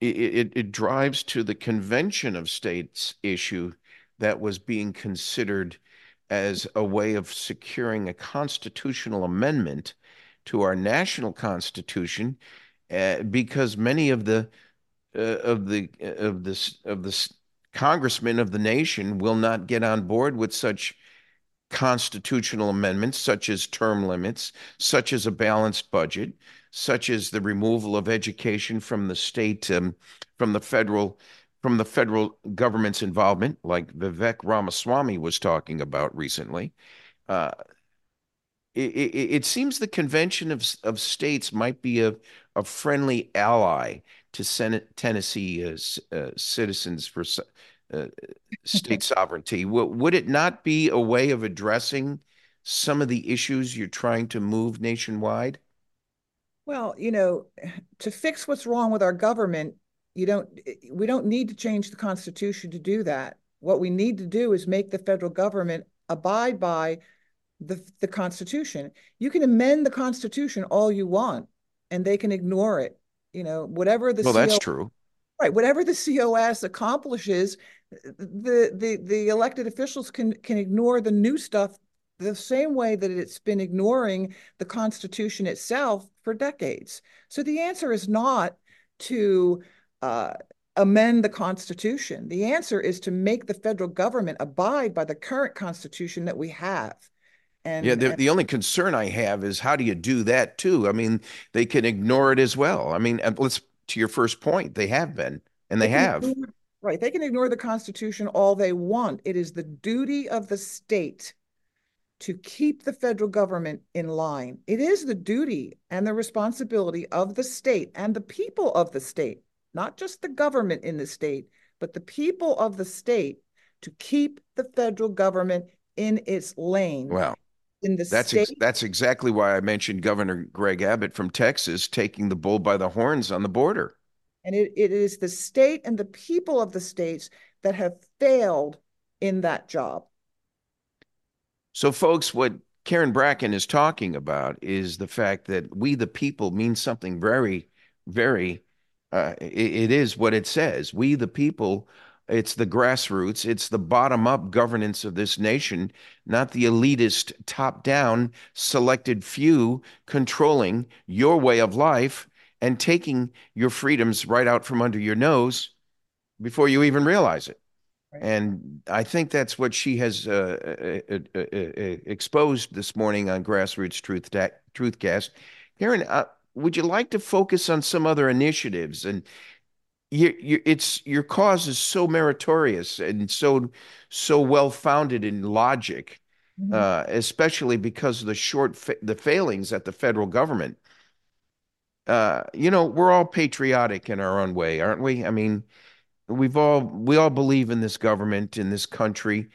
it, it drives to the convention of states issue that was being considered as a way of securing a constitutional amendment to our national constitution uh, because many of the uh, of the of this of the congressmen of the nation will not get on board with such constitutional amendments such as term limits such as a balanced budget such as the removal of education from the state, um, from the federal, from the federal government's involvement, like Vivek Ramaswamy was talking about recently. Uh, it, it, it, seems the convention of, of states might be a, a friendly ally to Senate, Tennessee uh, uh, citizens for Uh, state sovereignty. W- would it not be a way of addressing some of the issues you're trying to move nationwide?
Well, you know, to fix what's wrong with our government, you don't we don't need to change the constitution to do that. What we need to do is make the federal government abide by the the constitution. You can amend the constitution all you want and they can ignore it. You know, whatever the
Well, that's true.
Right, whatever the COS accomplishes, the the the elected officials can can ignore the new stuff the same way that it's been ignoring the Constitution itself for decades. So the answer is not to uh, amend the Constitution. The answer is to make the federal government abide by the current Constitution that we have.
And, yeah, the, and, the only concern I have is how do you do that too? I mean, they can ignore it as well. I mean, let's to your first point, they have been, and they, they have.
Right, they can ignore the Constitution all they want. It is the duty of the state to keep the federal government in line. It is the duty and the responsibility of the state and the people of the state, not just the government in the state, but the people of the state to keep the federal government in its lane.
Well,
In the
that's
state,
ex- that's exactly why I mentioned Governor Greg Abbott from Texas taking the bull by the horns on the border.
And it, it is the state and the people of the states that have failed in that job.
So, folks, what Karen Bracken is talking about is the fact that we, the people, means something very, very, uh, it, it is what it says. We, the people, it's the grassroots, it's the bottom up governance of this nation, not the elitist, top down, selected few controlling your way of life and taking your freedoms right out from under your nose before you even realize it. Right. And I think that's what she has uh, uh, uh, uh, uh exposed this morning on Grassroots Truth Truthcast. Karen, uh, would you like to focus on some other initiatives? And you, you, it's your cause is so meritorious and so so well founded in logic, mm-hmm. especially because of the short fa- the failings at the federal government. You know, we're all patriotic in our own way, aren't we? I mean we've all we all believe in this government in this country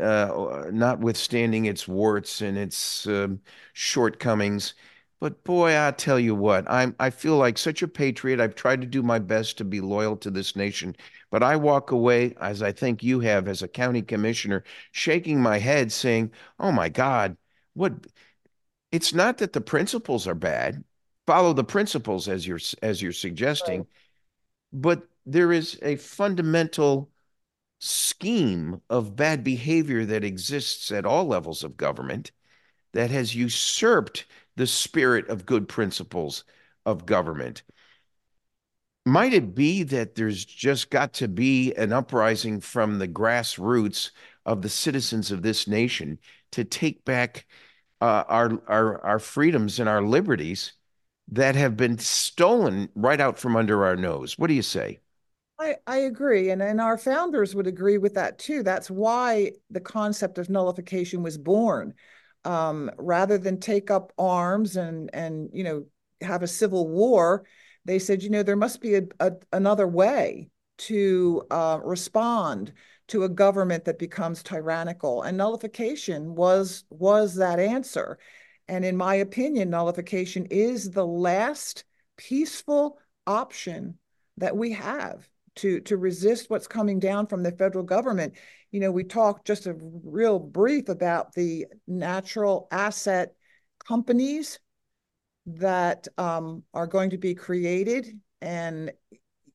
uh, notwithstanding its warts and its um, shortcomings. But boy i tell you what i'm i feel like such a patriot. I've tried to do my best to be loyal to this nation but i walk away as i think you have as a county commissioner shaking my head saying oh my god what it's not that the principles are bad follow the principles as you're as you're suggesting right. but there is a fundamental scheme of bad behavior that exists at all levels of government that has usurped the spirit of good principles of government. Might it be that there's just got to be an uprising from the grassroots of the citizens of this nation to take back uh, our, our, our freedoms and our liberties that have been stolen right out from under our nose? What do you say?
I, I agree. And, and our founders would agree with that too. That's why the concept of nullification was born. Um, rather than take up arms and, and, you know, have a civil war, they said, you know, there must be a, a another way to uh, respond to a government that becomes tyrannical. And nullification was was that answer. And in my opinion, nullification is the last peaceful option that we have to to resist what's coming down from the federal government. You know, we talked just a real brief about the natural asset companies that um, are going to be created, and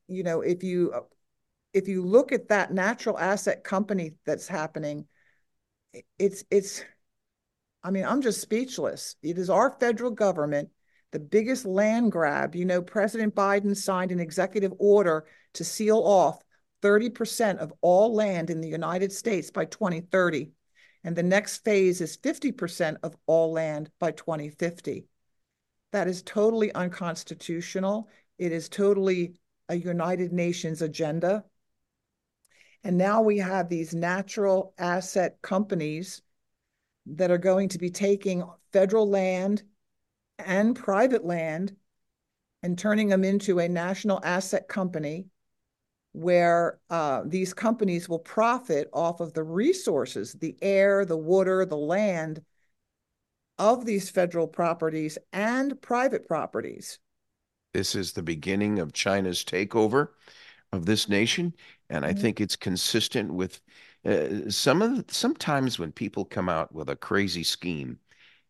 you know, if you if you look at that natural asset company that's happening, it's it's. I mean, I'm just speechless. It is our federal government the biggest land grab. You know, President Biden signed an executive order to seal off 30% of all land in the United States by 2030. And the next phase is 50% of all land by 2050. That is totally unconstitutional. It is totally a United Nations agenda. And now we have these natural asset companies that are going to be taking federal land and private land and turning them into a national asset company where uh, these companies will profit off of the resources, the air, the water, the land of these federal properties and private properties.
This is the beginning of China's takeover of this nation. And I mm-hmm. think it's consistent with uh, some of the, sometimes when people come out with a crazy scheme,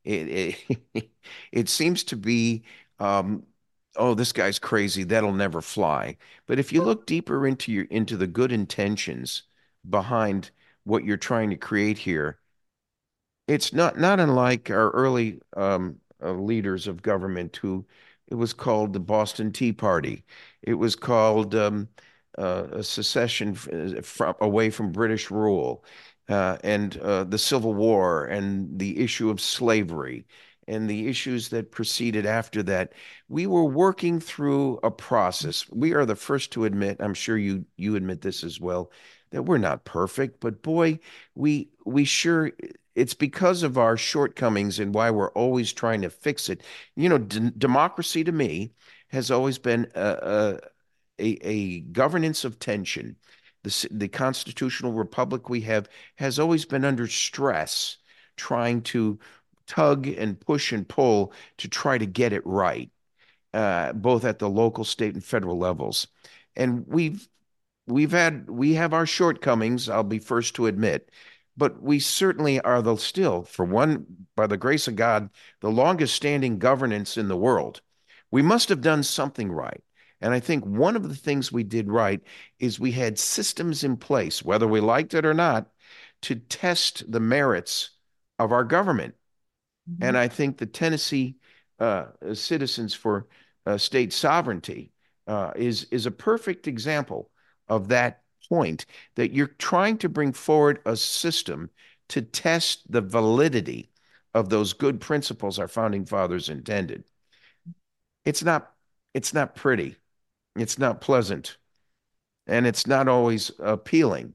it it, it seems to be um, oh this guy's crazy that'll never fly. But if you look deeper into your into the good intentions behind what you're trying to create here it's not not unlike our early um, uh, leaders of government who it was called the Boston Tea Party. It was called um, a secession from away from British rule uh, and uh, the Civil War and the issue of slavery and the issues that proceeded after that. We were working through a process. We are the first to admit, I'm sure you you admit this as well, that we're not perfect, but boy, we we sure it's because of our shortcomings and why we're always trying to fix it. You know, d- democracy to me has always been a, a, a governance of tension the, the constitutional republic we have has always been under stress, trying to tug and push and pull to try to get it right, uh, both at the local, state, and federal levels. And we've we've had we have our shortcomings. I'll be first to admit, but we certainly are the still, for one, by the grace of God, the longest standing governance in the world. We must have done something right. And I think one of the things we did right is we had systems in place, whether we liked it or not, to test the merits of our government. Mm-hmm. And I think the Tennessee uh, Citizens for uh, State Sovereignty uh, is is a perfect example of that point that you're trying to bring forward a system to test the validity of those good principles our founding fathers intended. It's not it's not pretty. It's not pleasant. And it's not always appealing.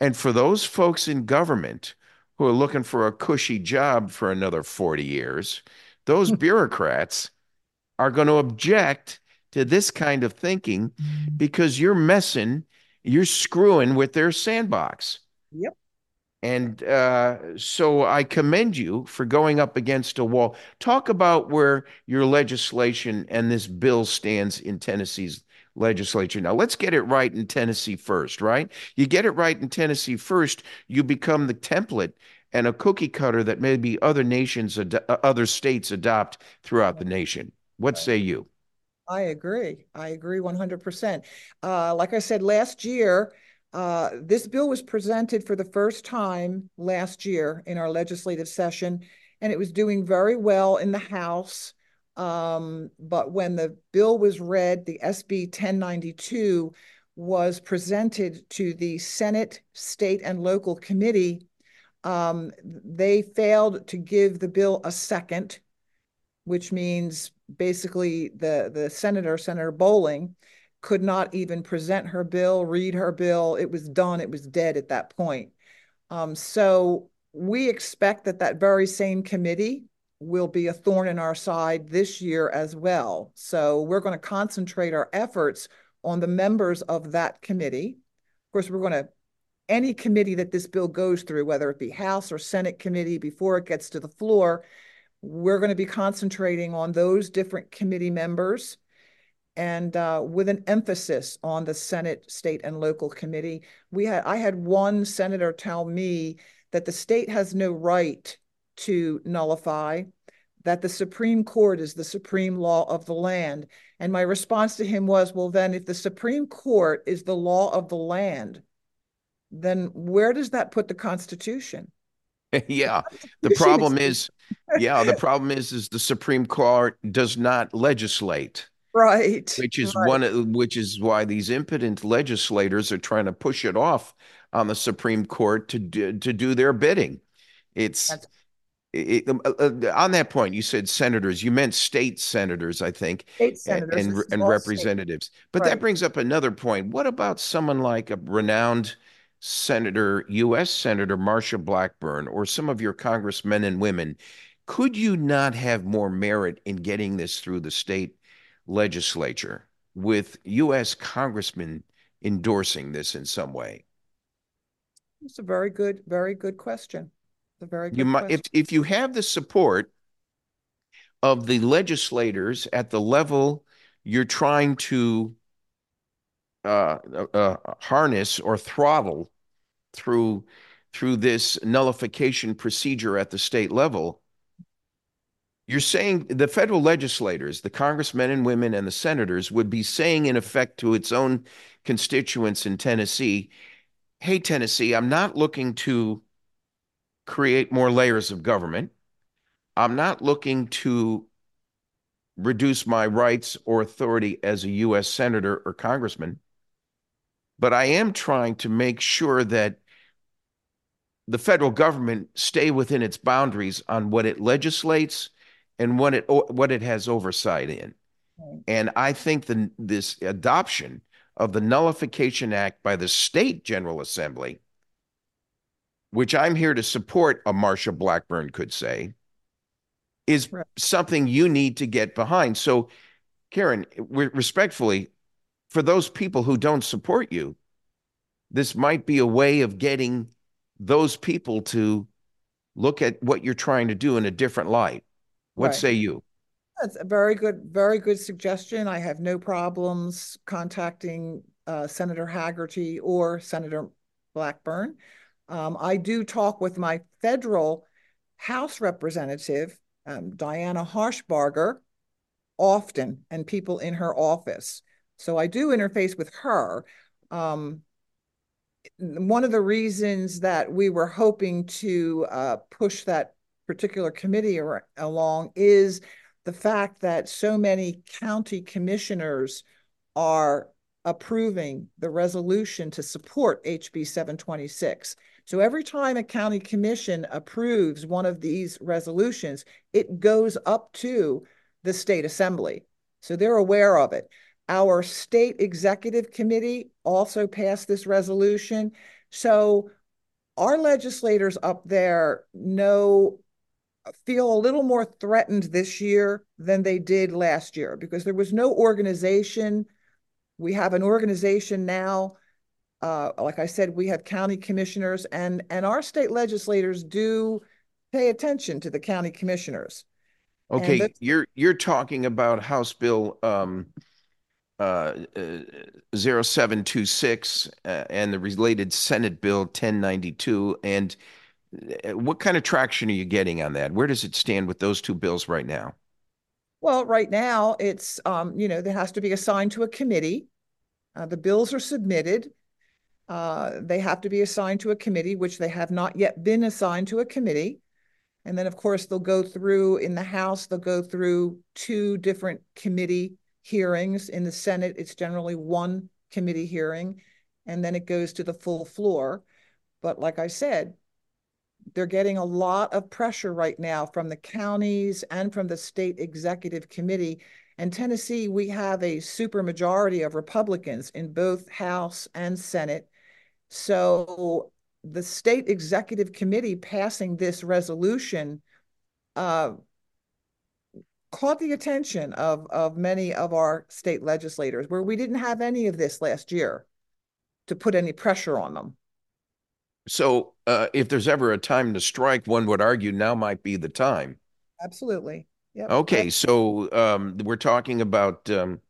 And for those folks in government who are looking for a cushy job for another 40 years, those bureaucrats are going to object to this kind of thinking because you're messing, you're screwing with their sandbox.
Yep.
And uh, so I commend you for going up against a wall. Talk about where your legislation and this bill stands in Tennessee's legislature. Now, let's get it right in Tennessee first, right? You get it right in Tennessee first, you become the template and a cookie cutter that maybe other nations, ad- other states adopt throughout the nation. What say you?
I agree. I agree 100%. Uh, like I said last year, uh, this bill was presented for the first time last year in our legislative session, and it was doing very well in the House. Um, but when the bill was read, the SB 1092 was presented to the Senate, State, and Local Committee. Um, they failed to give the bill a second, which means basically the, the senator, Senator Bowling, could not even present her bill, read her bill. It was done. It was dead at that point. Um, so we expect that that very same committee will be a thorn in our side this year as well. So we're going to concentrate our efforts on the members of that committee. Of course, we're going to any committee that this bill goes through, whether it be House or Senate committee, before it gets to the floor, we're going to be concentrating on those different committee members and uh, with an emphasis on the Senate, state, and local committee. We had I had one senator tell me that the state has no right to nullify, that the Supreme Court is the supreme law of the land. And my response to him was, well, then if the Supreme Court is the law of the land, then where does that put the Constitution?
yeah. The problem is, yeah, the problem is, is the Supreme Court does not legislate
right
which is
right.
one which is why these impotent legislators are trying to push it off on the supreme court to do, to do their bidding it's it, uh, uh, on that point you said senators you meant state senators i think
state senators
and, and, and representatives state. but right. that brings up another point what about someone like a renowned senator u.s senator marsha blackburn or some of your congressmen and women could you not have more merit in getting this through the state legislature with U.S. congressmen endorsing this in some way?
It's a very good, very good question. A very good
you
might,
if if you have the support of the legislators at the level you're trying to uh, uh, harness or throttle through through this nullification procedure at the state level, you're saying the federal legislators, the congressmen and women and the senators would be saying, in effect, to its own constituents in Tennessee, hey, Tennessee, I'm not looking to create more layers of government. I'm not looking to reduce my rights or authority as a U.S. senator or congressman, but I am trying to make sure that the federal government stay within its boundaries on what it legislates and what it what it has oversight in. Right. And I think the this adoption of the Nullification Act by the state General Assembly, which I'm here to support, a Marsha Blackburn could say, is right. something you need to get behind. So, Karen, respectfully, for those people who don't support you, this might be a way of getting those people to look at what you're trying to do in a different light. What right. say you?
That's a very good, very good suggestion. I have no problems contacting uh, Senator Hagerty or Senator Blackburn. Um, I do talk with my federal House representative, um, Diana Harshbarger, often, and people in her office. So I do interface with her. Um, one of the reasons that we were hoping to uh, push that particular committee or, along is the fact that so many county commissioners are approving the resolution to support HB 726. So every time a county commission approves one of these resolutions, it goes up to the state assembly. So they're aware of it. Our state executive committee also passed this resolution. So our legislators up there know feel a little more threatened this year than they did last year because there was no organization. We have an organization now. Uh, like I said, we have county commissioners, and and our state legislators do pay attention to the county commissioners.
Okay, you're you're talking about House Bill um, uh, uh, 0726 uh, and the related Senate Bill 1092. And uh, what kind of traction are you getting on that? Where does it stand with those two bills right now?
Well, right now it's, um, you know, there has to be assigned to a committee. Uh, the bills are submitted. Uh, they have to be assigned to a committee, which they have not yet been assigned to a committee. And then, of course, they'll go through in the House, they'll go through two different committee hearings. In the Senate, it's generally one committee hearing, and then it goes to the full floor. But like I said, they're getting a lot of pressure right now from the counties and from the state executive committee. And Tennessee, we have a supermajority of Republicans in both House and Senate. So the state executive committee passing this resolution uh, caught the attention of, of many of our state legislators, where we didn't have any of this last year to put any pressure on them.
So, uh, if there's ever a time to strike, one would argue now might be the time.
Absolutely.
Yep. Okay, so um, we're talking about um,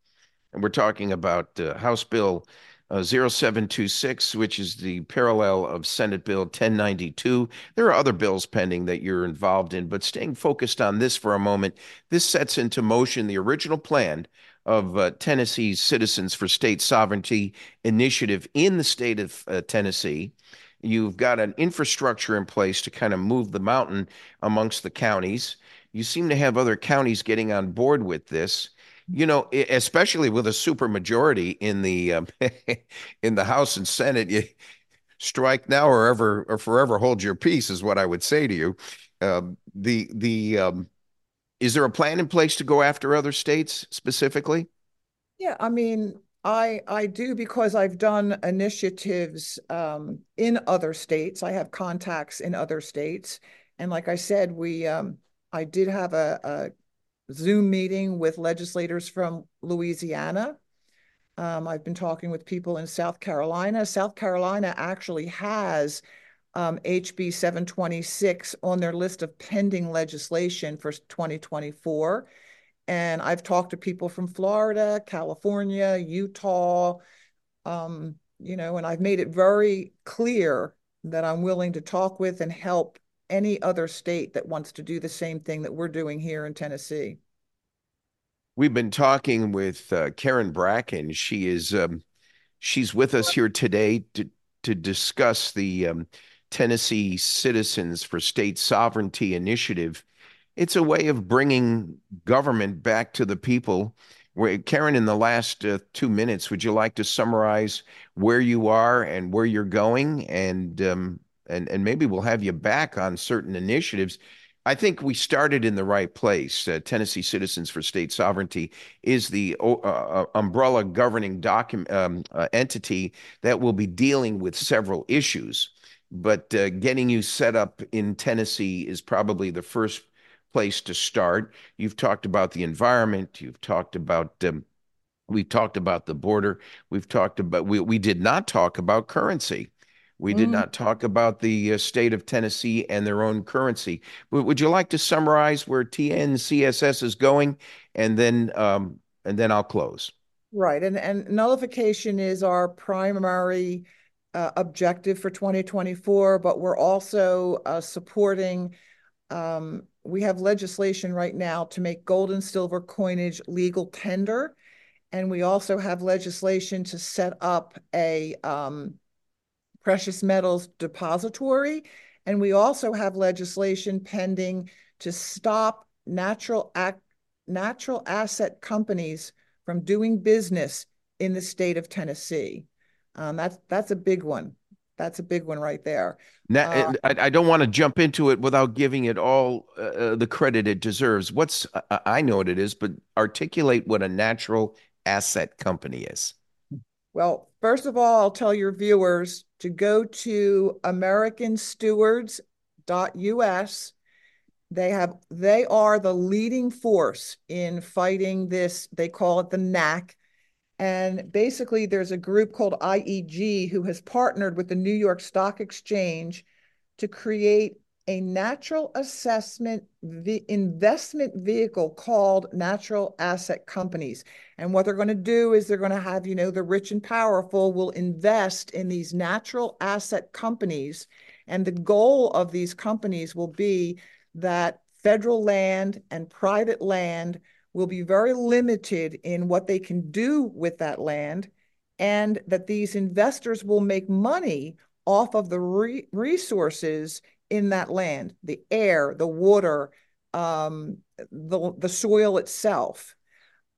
we're talking about uh, House Bill uh, 0726, which is the parallel of Senate Bill 1092. There are other bills pending that you're involved in, but staying focused on this for a moment, this sets into motion the original plan of uh, Tennessee's Citizens for State Sovereignty initiative in the state of uh, Tennessee. You've got an infrastructure in place to kind of move the mountain amongst the counties. You seem to have other counties getting on board with this you know, especially with a super majority in the um, in the House and Senate, you strike now or ever or forever hold your peace is what I would say to you. Um, the the um, is there a plan in place to go after other states specifically?
Yeah, I mean, I I do because I've done initiatives um, in other states. I have contacts in other states, and like I said, we um, I did have a, a Zoom meeting with legislators from Louisiana. Um, I've been talking with people in South Carolina. South Carolina actually has um, HB 726 on their list of pending legislation for 2024. And I've talked to people from Florida, California, Utah, um, you know, and I've made it very clear that I'm willing to talk with and help any other state that wants to do the same thing that we're doing here in Tennessee.
We've been talking with uh, Karen Bracken. She is um, she's with us here today to to discuss the um, Tennessee Citizens for State Sovereignty initiative. It's a way of bringing government back to the people. Where, Karen, in the last uh, two minutes, would you like to summarize where you are and where you're going, and um, and and maybe we'll have you back on certain initiatives. I think we started in the right place. Uh, Tennessee Citizens for State Sovereignty is the uh, uh umbrella governing document um, uh, entity that will be dealing with several issues. But uh, getting you set up in Tennessee is probably the first place to start. You've talked about the environment. You've talked about um, we've talked about the border. We've talked about we we did not talk about currency. We did mm. not talk about the uh, state of Tennessee and their own currency. would you like to summarize where TNCSS is going, and then um, and then I'll close.
Right, and and nullification is our primary uh, objective for 2024, but we're also uh, supporting. Um, we have legislation right now to make gold and silver coinage legal tender, and we also have legislation to set up a um, precious metals depository. And we also have legislation pending to stop natural, act, natural asset companies from doing business in the state of Tennessee. Um, that's that's a big one. That's a big one right there.
Now, uh, I, I, don't want to jump into it without giving it all uh, uh, the credit it deserves. What's I know what it is, but articulate what a natural asset company is.
Well, first of all, I'll tell your viewers to go to americanstewards.us. They have they are the leading force in fighting this. They call it the NAC, and basically, there's a group called IEG who has partnered with the New York Stock Exchange to create a natural assessment investment vehicle called natural asset companies. And what they're going to do is they're going to have, you know, the rich and powerful will invest in these natural asset companies. And the goal of these companies will be that federal land and private land will be very limited in what they can do with that land, and that these investors will make money off of the re- resources in that land the air, the water, um, the, the soil itself.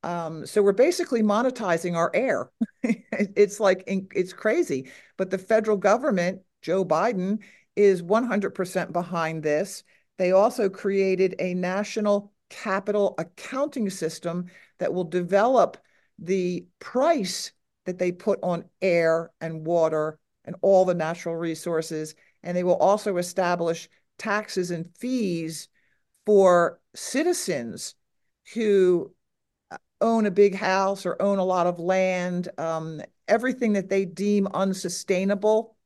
Um, so we're basically monetizing our air. it's like it's crazy. But the federal government, Joe Biden, is 100% behind this. They also created a national capital accounting system that will develop the price that they put on air and water and all the natural resources. And they will also establish taxes and fees for citizens who uh, own a big house or own a lot of land, um, everything that they deem unsustainable,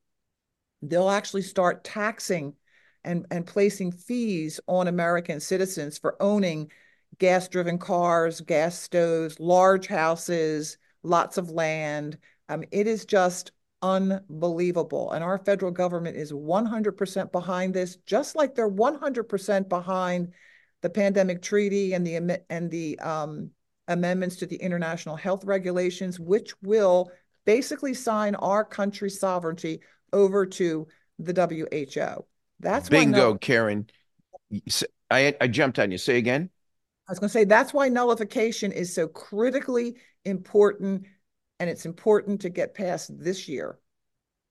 they'll actually start taxing and, and placing fees on American citizens for owning gas driven cars, gas stoves, large houses, lots of land. Um, it is just unbelievable. And our federal government is 100% behind this, just like they're 100% behind the pandemic treaty and the and the um, amendments to the international health regulations, which will basically sign our country's sovereignty over to the WHO. That's
bingo, Karen. I I jumped on you. Say again.
I was going to say that's why nullification is so critically important, and it's important to get past this year.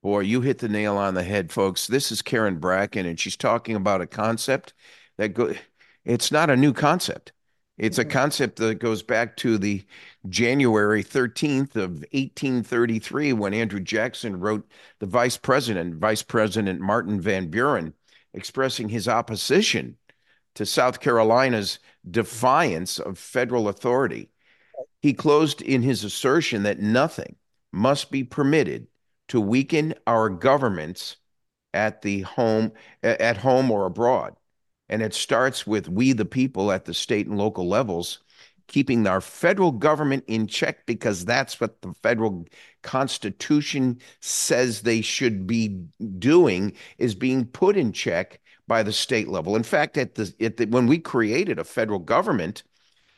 Boy, you hit the nail on the head, folks. This is Karen Bracken, and she's talking about a concept that go. It's not a new concept. It's a mm-hmm. concept that goes back to the January 13th of 1833 when Andrew Jackson wrote the vice president, Vice President Martin Van Buren, expressing his opposition to South Carolina's defiance of federal authority. He closed in his assertion that nothing must be permitted to weaken our governments at the home at home or abroad. And it starts with we the people at the state and local levels keeping our federal government in check because that's what the federal constitution says they should be doing is being put in check by the state level. In fact, at the, at the when we created a federal government,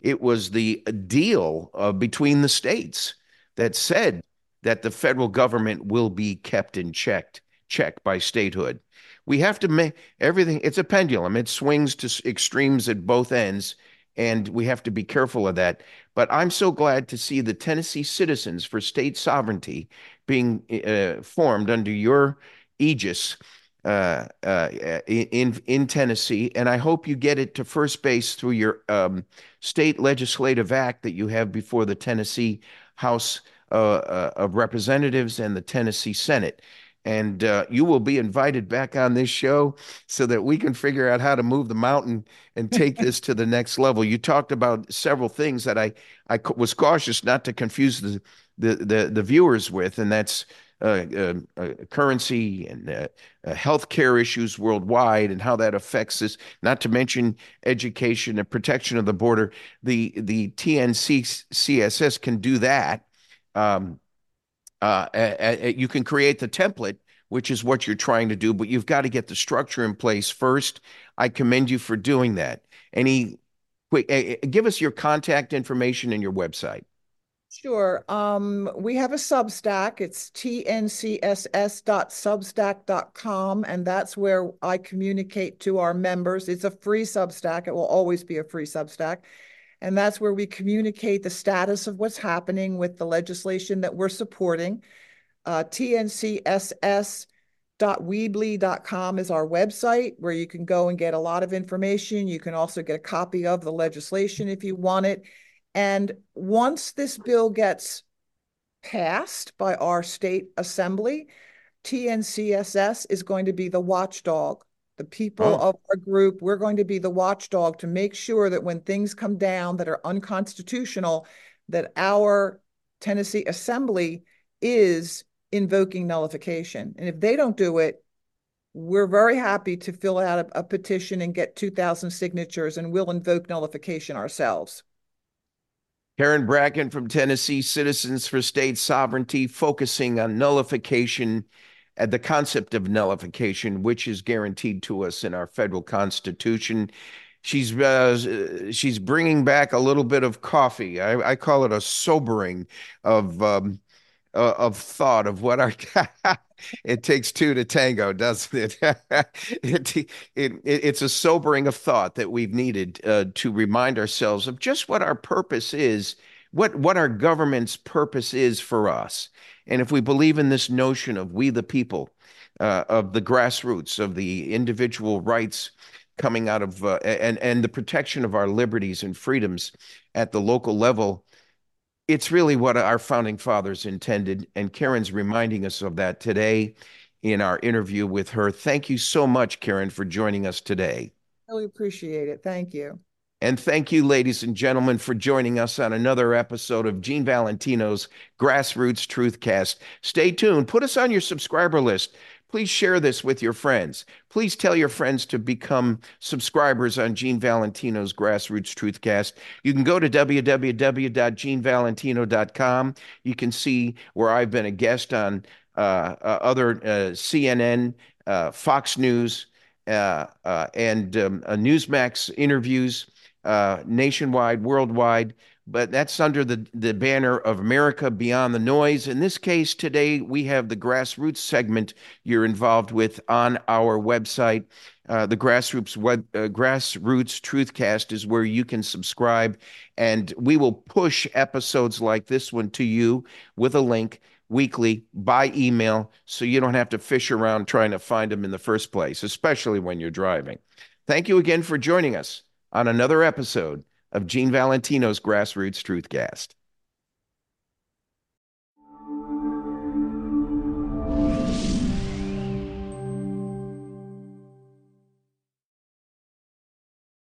it was the deal uh, between the states that said that the federal government will be kept in check check by statehood. We have to make everything. It's a pendulum. It swings to extremes at both ends and we have to be careful of that. But I'm so glad to see the Tennessee Citizens for State Sovereignty being uh, formed under your aegis uh, uh, in in Tennessee, and I hope you get it to first base through your um, state legislative act that you have before the Tennessee House uh, uh, of Representatives and the Tennessee Senate and uh, you will be invited back on this show so that we can figure out how to move the mountain and take this to the next level. You talked about several things that I I was cautious not to confuse the the the, the viewers with, and that's uh, uh, uh currency and uh, healthcare issues worldwide and how that affects us. Not to mention education and protection of the border. The the TNC CSS can do that. Um, you can create the template, which is what you're trying to do, but you've got to get the structure in place first. I commend you for doing that. Any quick, give us your contact information and your website.
Sure. Um, we have a Substack. It's tncss.substack.com, and that's where I communicate to our members. It's a free Substack. It will always be a free Substack. And that's where we communicate the status of what's happening with the legislation that we're supporting. Uh, TNCSS.weebly.com is our website where you can go and get a lot of information. You can also get a copy of the legislation if you want it. And once this bill gets passed by our state assembly, TNCSS is going to be the watchdog. The people oh. of our group, we're going to be the watchdog to make sure that when things come down that are unconstitutional, that our Tennessee Assembly is invoking nullification. And if they don't do it, we're very happy to fill out a, a petition and get 2,000 signatures, and we'll invoke nullification ourselves.
Karen Bracken from Tennessee Citizens for State Sovereignty, focusing on nullification and the concept of nullification, which is guaranteed to us in our federal constitution. She's uh, she's bringing back a little bit of coffee. I, I call it a sobering of um, uh, of thought of what our it takes two to tango, doesn't it? it, it, it? It's a sobering of thought that we've needed uh, to remind ourselves of just what our purpose is, what what our government's purpose is for us, and if we believe in this notion of we the people, uh, of the grassroots, of the individual rights coming out of uh, and and the protection of our liberties and freedoms at the local level it's really what our founding fathers intended. And Karen's reminding us of that today in our interview with her. Thank you so much, Karen, for joining us today.
Really appreciate it. Thank you.
And thank you, ladies and gentlemen, for joining us on another episode of Gene Valentino's Grassroots Truthcast. Stay tuned. Put us on your subscriber list. Please share this with your friends. Please tell your friends to become subscribers on Gene Valentino's Grassroots Truthcast. You can go to www.genevalentino.com. You can see where I've been a guest on uh, uh, other uh, CNN, uh, Fox News, uh, uh, and um, Newsmax interviews nationwide, worldwide but that's under the, the banner of America Beyond the Noise. In this case, today we have the grassroots segment you're involved with on our website. Uh, the grassroots web, uh, grassroots truthcast is where you can subscribe, and we will push episodes like this one to you with a link weekly by email, so you don't have to fish around trying to find them in the first place, especially when you're driving. Thank you again for joining us on another episode of Gene Valentino's Grassroots Truthcast.